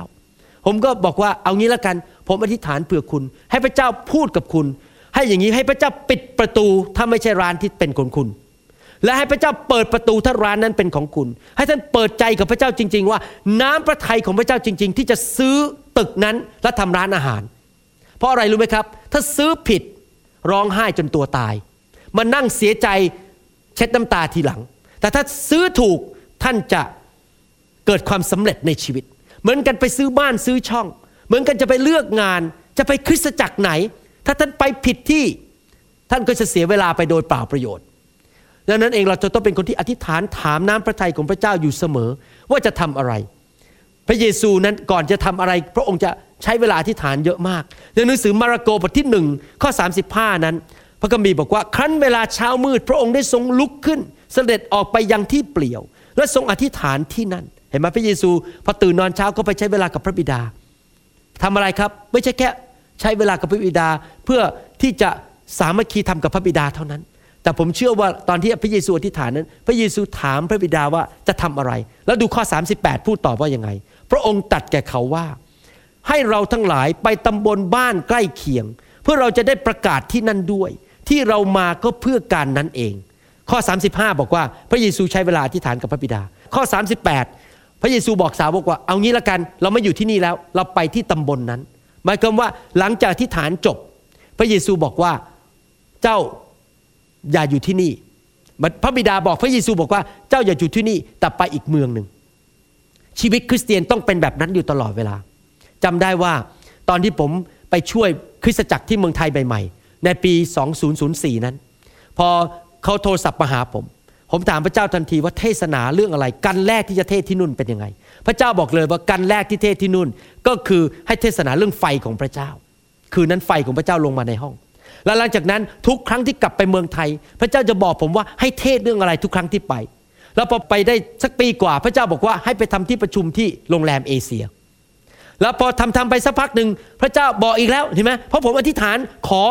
ผมก็บอกว่าเอางี้ละกัน ผมอธิษฐานเผื่อคุณ ให้พระเจ้าพูดกับคุณ ให้อย่างนี้ให้พระเจ้าปิดประตูถ้าไม่ใช่ร้านที่เป็นของคุณ และให้พระเจ้าเปิดประตูถ้าร้านนั้นเป็นของคุณ ให้ท่านเปิดใจกับพระเจ้าจริง ๆ ว่า น้ำพระทัยของพระเจ้าจริง ๆ ที่จะซื้อตึกนั้นและทำร้านอาหาร เพราะอะไรรู้ไหมครับ ถ้าซื้อผิดร้องไห้จนตัวตายมานั่งเสียใจเช็ดน้ำตาทีหลัง แต่ถ้าซื้อถูกท่านจะเกิดความสำเร็จในชีวิต เหมือนกันไปซื้อบ้านซื้อช่อง เหมือนกันจะไปเลือกงาน จะไปคริสตจักรไหน ถ้าท่านไปผิดที่ ท่านก็จะเสียเวลาไปโดยเปล่าประโยชน์ ดังนั้นเองเราจะต้องเป็นคนที่อธิษฐานถามน้ำพระทัยของพระเจ้าอยู่เสมอ ว่าจะทำอะไร พระเยซูนั้นก่อนจะทำอะไร พระองค์จะใช้เวลาอธิษฐานเยอะมาก ในหนังสือมาระโกบทที่หนึ่งข้อ 35 นั้น พระคัมภีร์บอกว่าครั้นเวลาเช้ามืด พระองค์ได้ทรงลุกขึ้น เสด็จออกไปยังที่เปลี่ยว และทรงอธิษฐานที่นั่น เห็นไหมพระเยซูพอตื่นนอนเช้าก็ไปใช้เวลากับพระบิดาทำอะไรครับไม่ใช่แค่ใช้เวลากับพระบิดาเพื่อที่จะสามัคคีทำกับพระบิดาเท่านั้น แต่ผมเชื่อว่าตอนที่พระเยซูอธิษฐานนั้น พระเยซูถามพระบิดาว่าจะทำอะไร แล้วดูข้อ 38 พูดตอบว่ายังไง พระองค์ตัดแก่เขาว่า ให้เราทั้งหลายไปตำบลบ้านใกล้เคียง เพื่อเราจะได้ประกาศที่นั่นด้วย ที่เรามาก็เพื่อการนั้นเอง ข้อ 35 บอกว่าพระเยซูใช้เวลาอธิษฐานกับพระบิดา ข้อ 38 พระเยซูบอกสาวกว่าเอางี้ละกัน เราไม่อยู่ที่นี่แล้วเราไปที่ตำบลนนั้นหมายความว่าหลังจากอธิษฐานจบ พระเยซูบอกว่าเจ้า อย่าอยู่ที่นี่พระบิดาบอกพระเยซูบอกว่าเจ้าอย่าอยู่ที่นี่แต่ไปอีกเมืองหนึ่งชีวิตคริสเตียนต้องเป็นแบบนั้นอยู่ตลอดเวลาจำได้ว่าตอนที่ผมไปช่วยคริสตจักรที่เมืองไทยใหม่ในปี 2004 นั้น พอเขาโทรศัพท์มาหาผม ผมถามพระเจ้าทันทีว่าเทศนาเรื่องอะไร กันแรกที่จะเทศที่นู่นเป็นยังไง พระเจ้าบอกเลยว่ากันแรกที่เทศที่นู่น ก็คือให้เทศนาเรื่องไฟของพระเจ้า คืนนั้นไฟของพระเจ้าลงมาในห้อง แล้วหลังจากนั้นทุกครั้งที่กลับไปเมืองไทย พระเจ้าจะบอกผมว่าให้เทศเรื่องอะไรทุกครั้งที่ไป แล้วพอไปได้สักปีกว่า พระเจ้าบอกว่าให้ไปทำที่ประชุมที่โรงแรมเอเชีย แล้วพอทำทำไปสักพักหนึ่งพระเจ้าบอกอีกแล้วเห็นไหมเพราะผมอธิษฐานขอ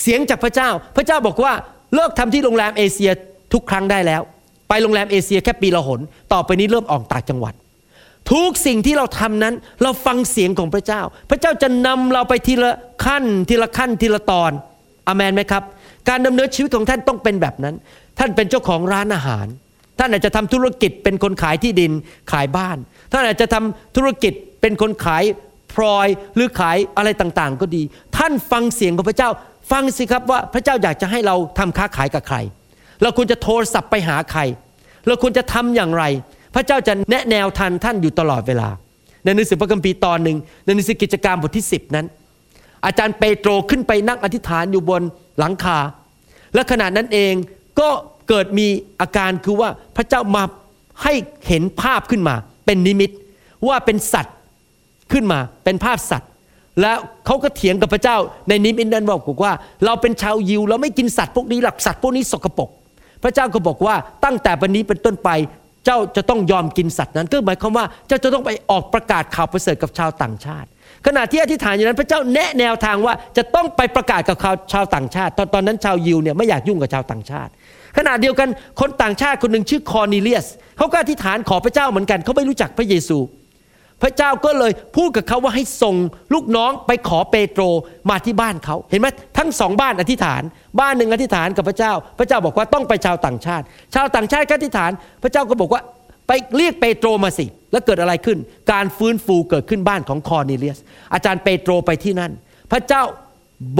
เสียงจากพระเจ้า พระเจ้าบอกว่าเลิกทำที่โรงแรมเอเชียทุกครั้งได้แล้ว ไปโรงแรมเอเชียแค่ปีละหน ต่อไปนี้เริ่มออกต่างจังหวัด ทุกสิ่งที่เราทำนั้น เราฟังเสียงของพระเจ้า พระเจ้าจะนำเราไปทีละขั้น ทีละขั้นทีละตอนอเมนไหมครับ การดำเนินชีวิตของท่านต้องเป็นแบบนั้น ท่านเป็นเจ้าของร้านอาหาร ท่านอาจจะทำธุรกิจเป็นคนขายที่ดินขายบ้าน ท่านอาจจะทำธุรกิจเป็นคนขายพลอยหรือขายอะไรต่างๆ ก็ดี ท่านฟังเสียงของพระเจ้า ฟังสิครับว่าพระเจ้าอยากจะให้เราทำค้าขายกับใคร เราควรจะโทรศัพท์ไปหาใคร เราควรจะทำอย่างไร พระเจ้าจะแนะแนวทันท่านอยู่ตลอดเวลา ในหนังสือพระคัมภีร์ตอนหนึ่งในหนังสือกิจการบทที่ 10 นั้น อาจารย์เปโตรขึ้นไปนั่งอธิษฐานอยู่บนหลังคา และขณะนั้นเองก็เกิดมีอาการคือว่าพระเจ้ามาให้เห็นภาพขึ้นมา เป็นนิมิตว่าเป็นสัตว์ขึ้นมาเป็นภาพสัตว์ แล้วเขาก็เถียงกับพระเจ้าในนิมิตนั้นบอกว่า เราเป็นชาวยิว เราไม่กินสัตว์พวกนี้หลักสัตว์พวกนี้สกปรกพระเจ้าก็บอกว่าตั้งแต่วันนี้เป็นต้นไป เจ้าจะต้องยอมกินสัตว์นั้น ก็หมายความว่าเจ้าจะต้องไปออกประกาศข่าวประเสริฐกับชาวต่างชาติ ขณะที่อธิษฐานอย่างนั้นพระเจ้าแนะแนวทางว่าจะต้องไปประกาศกับชาวต่างชาติ ตอนตอนนั้นชาวยิวเนี่ยไม่อยากยุ่งกับชาวต่างชาติ ขณะเดียวกันคนต่างชาติคนหนึ่งชื่อคอร์นิเลียสเขาก็อธิษฐานขอพระเจ้าเหมือนกันเขาไม่รู้จักพระเยซู พระเจ้าก็เลยพูดกับเขาว่าให้ส่งลูกน้องไปขอเปโตรมาที่บ้านเขา เห็นไหมทั้งสองบ้านอธิษฐาน บ้านหนึ่งอธิษฐานกับพระเจ้า พระเจ้าบอกว่าต้องไปชาวต่างชาติ ชาวต่างชาติก็อธิษฐาน พระเจ้าก็บอกว่าไปเรียกเปโตรมาสิ แล้วเกิดอะไรขึ้น การฟื้นฟูเกิดขึ้นบ้านของคอร์เนเลียส อาจารย์เปโตรไปที่นั่น พระเจ้า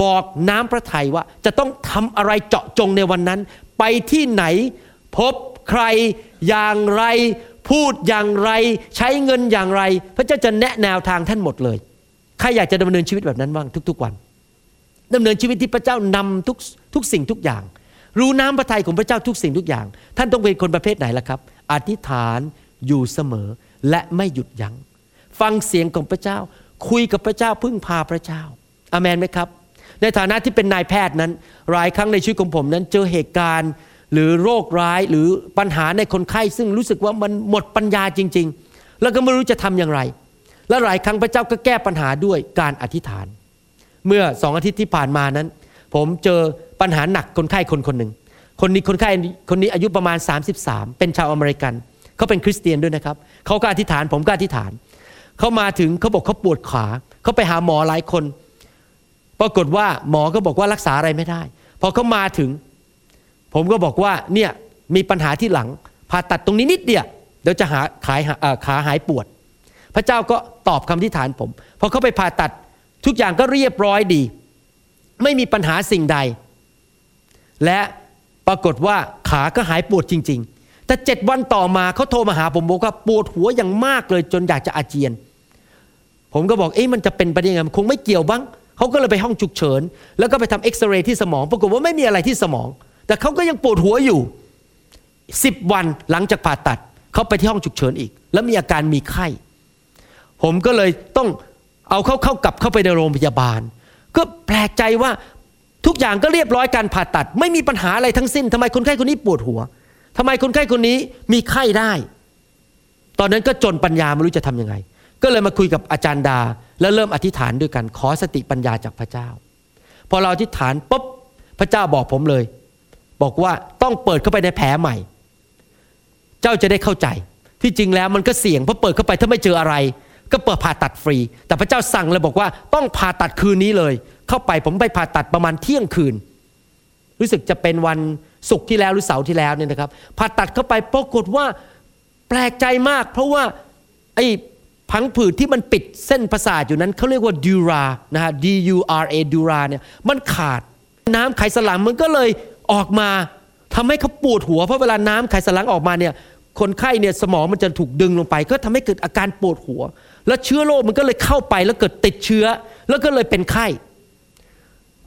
บอกน้ำพระทัยว่าจะต้องทำอะไรเจาะจงในวันนั้น ไปที่ไหนพบใครอย่างไร พูดอย่างไรใช้เงินอย่างไร พระเจ้าจะแนะแนวทางท่านหมดเลยใครอยากจะดำเนินชีวิตแบบนั้นบ้างทุก ๆ วันดำเนินชีวิตที่พระเจ้านำทุกทุกสิ่งทุกอย่าง รู้น้ำพระทัยของพระเจ้าทุกสิ่งทุกอย่าง ท่านต้องเป็นคนประเภทไหนล่ะครับ อธิษฐานอยู่เสมอและไม่หยุดยัง้งฟังเสียงของพระเจ้า คุยกับพระเจ้าพึ่งพาพระเจ้าอามันไหมครับ ในฐานะที่เป็นนายแพทย์นั้นหลายครั้งในชีวิตของผมนั้น เจอเหตุการณ์ หรือโรคร้ายหรือปัญหาในคนไข้ ซึ่งรู้สึกว่ามันหมดปัญญาจริง ๆ แล้วก็ไม่รู้จะทำอย่างไร และหลายครั้งพระเจ้าก็แก้ปัญหาด้วยการอธิษฐาน เมื่อสองอาทิตย์ที่ผ่านมานั้น ผมเจอปัญหาหนักคนไข้คนคนหนึ่งคนนี้คนไข้คนนี้อายุประมาณ 33 เป็นชาวอเมริกันเขาเป็นคริสเตียนด้วยนะครับเขาก็อธิษฐานผมก็อธิษฐานเขามาถึงเขาบอกเขาปวดขาเขาไปหาหมอหลายคน ปรากฏว่าหมอก็บอกว่ารักษาอะไรไม่ได้พอเขามาถึง ผมก็บอกว่าเนี่ยมีปัญหาที่หลังผ่าตัดตรงนี้นิดเดียวเดี๋ยวจะหาขายขาหายปวด พระเจ้าก็ตอบคำที่ฐานผมพอเขาไปผ่าตัดทุกอย่างก็เรียบร้อยดี ไม่มีปัญหาสิ่งใด และปรากฏว่าขาก็หายปวดจริง ๆ แต่เจ็ดวันต่อมาเขาโทรมาหาผมบอกว่าปวดหัวอย่างมากเลยจนอยากจะอาเจียน ผมก็บอกเอ๊ะมันจะเป็นไปได้ยังไงคงไม่เกี่ยวบ้างเขาก็เลยไปห้องฉุกเฉิน แล้วก็ไปทำเอ็กซเรย์ที่สมอง ปรากฏว่าไม่มีอะไรที่สมอง แต่เขาก็ยังปวดหัวอยู่สิบวันหลังจากผ่าตัดเขาไปที่ห้องฉุกเฉินอีก แล้วมีอาการมีไข้ ผมก็เลยต้องเอาเขาเข้ากลับเข้าไปในโรงพยาบาล ก็แปลกใจว่าทุกอย่างก็เรียบร้อยการผ่าตัด ไม่มีปัญหาอะไรทั้งสิ้นทำไมคนไข้คนนี้ปวดหัวทำไมคนไข้คนนี้มีไข้ได้ ตอนนั้นก็จนปัญญาไม่รู้จะทํำยังไง ก็เลยมาคุยกับอาจารย์ดา แล้วเริ่มอธิษฐานด้วยกันขอสติปัญญาจากพระเจ้า พอเราอธิษฐานปุ๊บพระเจ้าบอกผมเลย บอกว่าต้องเปิดเข้าไปในแผลใหม่ เจ้าจะได้เข้าใจ ที่จริงแล้วมันก็เสี่ยงเพราะเปิดเข้าไปถ้าไม่เจออะไร ก็เปิดผ่าตัดฟรี แต่พระเจ้าสั่งเลยบอกว่าต้องผ่าตัดคืนนี้เลย เข้าไปผมไปผ่าตัดประมาณเที่ยงคืน รู้สึกจะเป็นวันศุกร์ที่แล้วหรือเสาร์ที่แล้วเนี่ยนะครับ ผ่าตัดเข้าไปปรากฏว่าแปลกใจมาก เพราะว่าไอ้พังผืดที่มันปิดเส้นประสาทอยู่นั้นเขาเรียกว่าดูรานะฮะ D U R A ดูราเนี่ยมันขาดน้ำไขสันหลังมันก็เลย ออกมาทำให้เขาปวดหัวเพราะเวลาน้ำไขสันหลังออกมาเนี่ยคนไข้เนี่ยสมองมันจะถูกดึงลงไป ก็ทำให้เกิดอาการปวดหัว แล้วเชื้อโรคมันก็เลยเข้าไปแล้วเกิดติดเชื้อ แล้วก็เลยเป็นไข้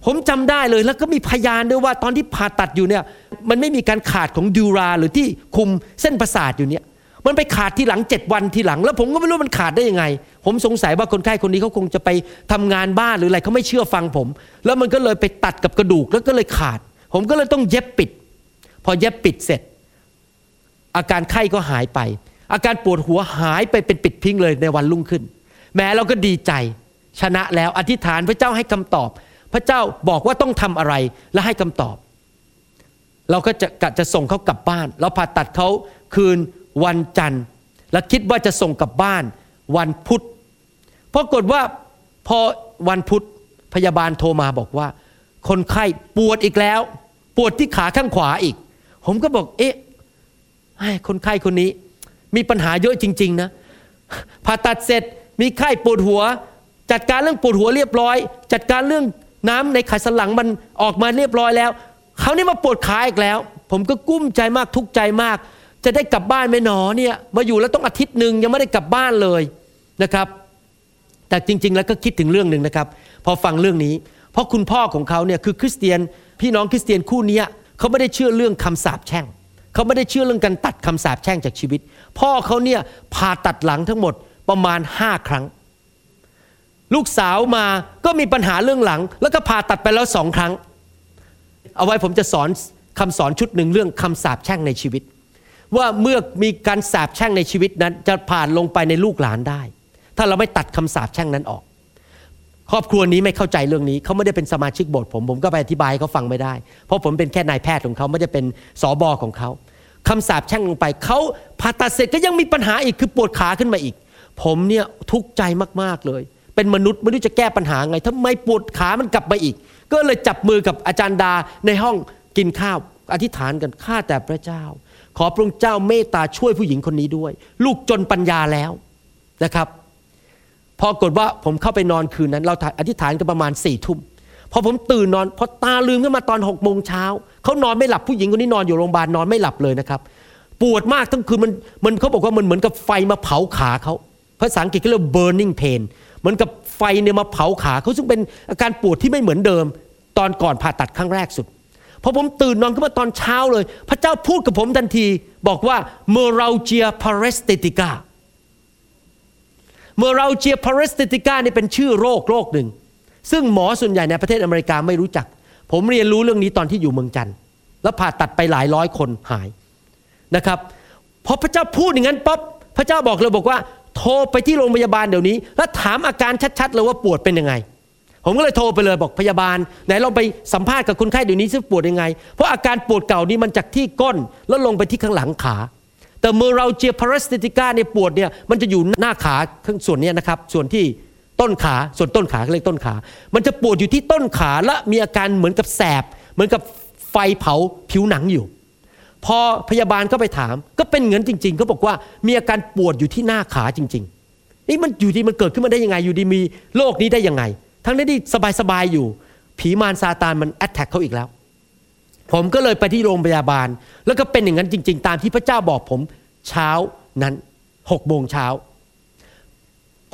ผมจำได้เลยแล้วก็มีพยานด้วยว่าตอนที่ผ่าตัดอยู่เนี่ยมันไม่มีการขาดของดูราหรือที่คุมเส้นประสาทอยู่เนี่ยมันไปขาดที่หลังเจ็ดวันทีหลัง แล้วผมก็ไม่รู้มันขาดได้ยังไง ผมสงสัยว่าคนไข้คนนี้เขาคงจะไปทำงานบ้านหรืออะไรเขาไม่เชื่อฟังผม แล้วมันก็เลยไปตัดกับกระดูกแล้วก็เลยขาด ผมก็เลยต้องเย็บปิด พอเย็บปิดเสร็จ อาการไข้ก็หายไป อาการปวดหัวหายไปเป็นปิดพิงเลยในวันรุ่งขึ้น แม้เราก็ดีใจชนะแล้วอธิษฐานพระเจ้าให้คำตอบ พระเจ้าบอกว่าต้องทำอะไรและให้คำตอบ เราก็จะกะจะส่งเขากลับบ้าน เราผ่าตัดเขาคืนวันจันทร์ และคิดว่าจะส่งกลับบ้านวันพุธปรากฏว่าพอวันพุธพยาบาลโทรมาบอกว่า คนไข้ปวดอีกแล้ว ปวดที่ขาข้างขวาอีก ผมก็บอก เอ๊ะคนไข้คนนี้ มีปัญหาเยอะจริง ๆ นะผ่าตัดเสร็จมีไข้ปวดหัว จัดการเรื่องปวดหัวเรียบร้อย จัดการเรื่องน้ำในไขสันหลังมันออกมาเรียบร้อยแล้วเขานี่มาปวดขาอีกแล้ว ผมก็กุ้มใจมากทุกข์ใจมาก จะได้กลับบ้านไหมหนอเนี่ยมาอยู่แล้วต้องอาทิตย์หนึ่งยังไม่ได้กลับบ้านเลยนะครับ แต่จริง ๆ แล้วก็คิดถึงเรื่องหนึ่งนะครับ พอฟังเรื่องนี้ เพราะคุณพ่อของเขาเนี่ยคือคริสเตียนพี่น้องคริสเตียนคู่นี้เขาไม่ได้เชื่อเรื่องคำสาปแช่งเขาไม่ได้เชื่อเรื่องการตัดคำสาปแช่งจากชีวิต พ่อเขาเนี่ยผ่าตัดหลังทั้งหมดประมาณห้าครั้ง ลูกสาวมาก็มีปัญหาเรื่องหลัง แล้วก็ผ่าตัดไปแล้วสองครั้ง เอาไว้ผมจะสอนคำสอนชุดหนึ่งเรื่องคำสาปแช่งในชีวิต ว่าเมื่อมีการสาปแช่งในชีวิตนั้น จะผ่านลงไปในลูกหลานได้ ถ้าเราไม่ตัดคำสาปแช่งนั้นออก ครอบครัวนี้ไม่เข้าใจเรื่องนี้เขาไม่ได้เป็นสมาชิกโบสถ์ผมผมก็ไปอธิบายเขาฟังไม่ได้ เพราะผมเป็นแค่นายแพทย์ของเขาไม่ได้เป็นสอบอของเขาคำสาปแช่งลงไปเขาผ่าตัดเสร็จก็ยังมีปัญหาอีกคือปวดขาขึ้นมาอีก ผมเนี่ยทุกข์ใจมากๆเลย เป็นมนุษย์ไม่รู้จะแก้ปัญหาไงทำไมปวดขามันกลับมาอีก ก็เลยจับมือกับอาจารย์ดาในห้องกินข้าวอธิษฐานกันข้าแต่พระเจ้า ขอพระองค์เจ้าเมตตาช่วยผู้หญิงคนนี้ด้วย ลูกจนปัญญาแล้วนะครับ พอกดว่าผมเข้าไปนอนคืนนั้น เราอธิษฐานกันประมาณสี่ทุ่มพอผมตื่นนอนพอตาลืมขึ้นมาตอนหกโมงเช้าเขานอนไม่หลับผู้หญิงคนนี้นอนอยู่โรงพยาบาลนอนไม่หลับเลยนะครับปวดมากทั้งคืนมันมันเขาบอกว่ามันเหมือนกับไฟมาเผาขาเขาภาษาอังกฤษเขาเรียก burning pain เหมือนกับไฟเนี่ยมาเผาขาเขาซึ่งเป็นอาการปวดที่ไม่เหมือนเดิม ตอนก่อนผ่าตัดครั้งแรกสุดพอผมตื่นนอนขึ้นมาตอนเช้าเลย พระเจ้าพูดกับผมทันที บอกว่าเมอราเจียพาเรสติติกา เมอราเจียพาเรสติติก้านี่เป็นชื่อโรคโรคหนึ่ง ซึ่งหมอส่วนใหญ่ในประเทศอเมริกาไม่รู้จัก ผมเรียนรู้เรื่องนี้ตอนที่อยู่เมืองจันทร์แล้วผ่าตัดไปหลายร้อยคนหายนะครับพอพระเจ้าพูดอย่างนั้นปั๊บพระเจ้าบอกเลยบอกว่า โทรไปที่โรงพยาบาลเดี๋ยวนี้ แล้วถามอาการชัดๆเลยว่าปวดเป็นยังไง ผมก็เลยโทรไปเลยบอกพยาบาลไหนลองไปสัมภาษณ์กับคนไข้เดี๋ยวนี้ซิปวดยังไง เพราะอาการปวดเก่านี้มันจากที่ก้นแล้วลงไปที่ข้างหลังขา แต่เมื่อเราเจียพาราสติติก้าเนี่ยปวดเนี่ยมันจะอยู่หน้าขาข้างส่วนนี้นะครับ ส่วนที่ต้นขาส่วนต้นขาเรียกต้นขา มันจะปวดอยู่ที่ต้นขาและมีอาการเหมือนกับแสบ เหมือนกับไฟเผาผิวหนังอยู่ พอพยาบาลก็ไปถาม ก็เป็นเงินจริงๆเขาบอกว่ามีอาการปวดอยู่ที่หน้าขาจริงๆนี่มันอยู่ดีมันเกิดขึ้นมาได้ยังไงอยู่ดีมีโรคนี้ได้ยังไง ทั้งนี้ที่สบายๆอยู่ ผีมารซาตานมันแอตแทกเขาอีกแล้ว ผมก็เลยไปที่โรงพยาบาล แล้วก็เป็นอย่างนั้นจริง ๆ ตามที่พระเจ้าบอกผมเช้านั้นหกโมงเช้า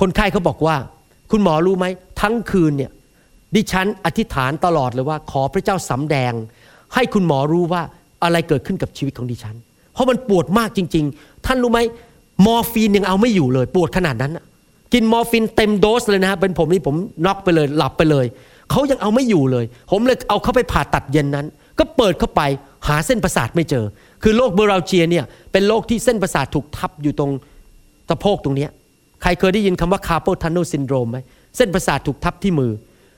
คนไข้เขาบอกว่า คุณหมอรู้ไหม ทั้งคืนเนี่ยดิฉันอธิษฐานตลอดเลยว่า ขอพระเจ้าสำแดง ให้คุณหมอรู้ว่าอะไรเกิดขึ้นกับชีวิตของดิฉัน เพราะมันปวดมากจริง ๆ ท่านรู้ไหมมอร์ฟีนยังเอาไม่อยู่เลย ปวดขนาดนั้นกินมอร์ฟีนเต็มโดสเลยนะเป็นผมนี่ผมน็อกไปเลยหลับไปเลยเขายังเอาไม่อยู่เลย ผมเลยเอาเขาไปผ่าตัดเย็นนั้น ก็เปิดเข้าไปหาเส้นประสาทไม่เจอ คือโรคเบอร์ราเจียเนี่ยเป็นโรคที่เส้นประสาทถูกทับอยู่ตรงสะโพกตรงนี้ ใครเคยได้ยินคำว่าคาร์โปทันโนซินโดรมไหมเส้นประสาทถูกทับที่มือ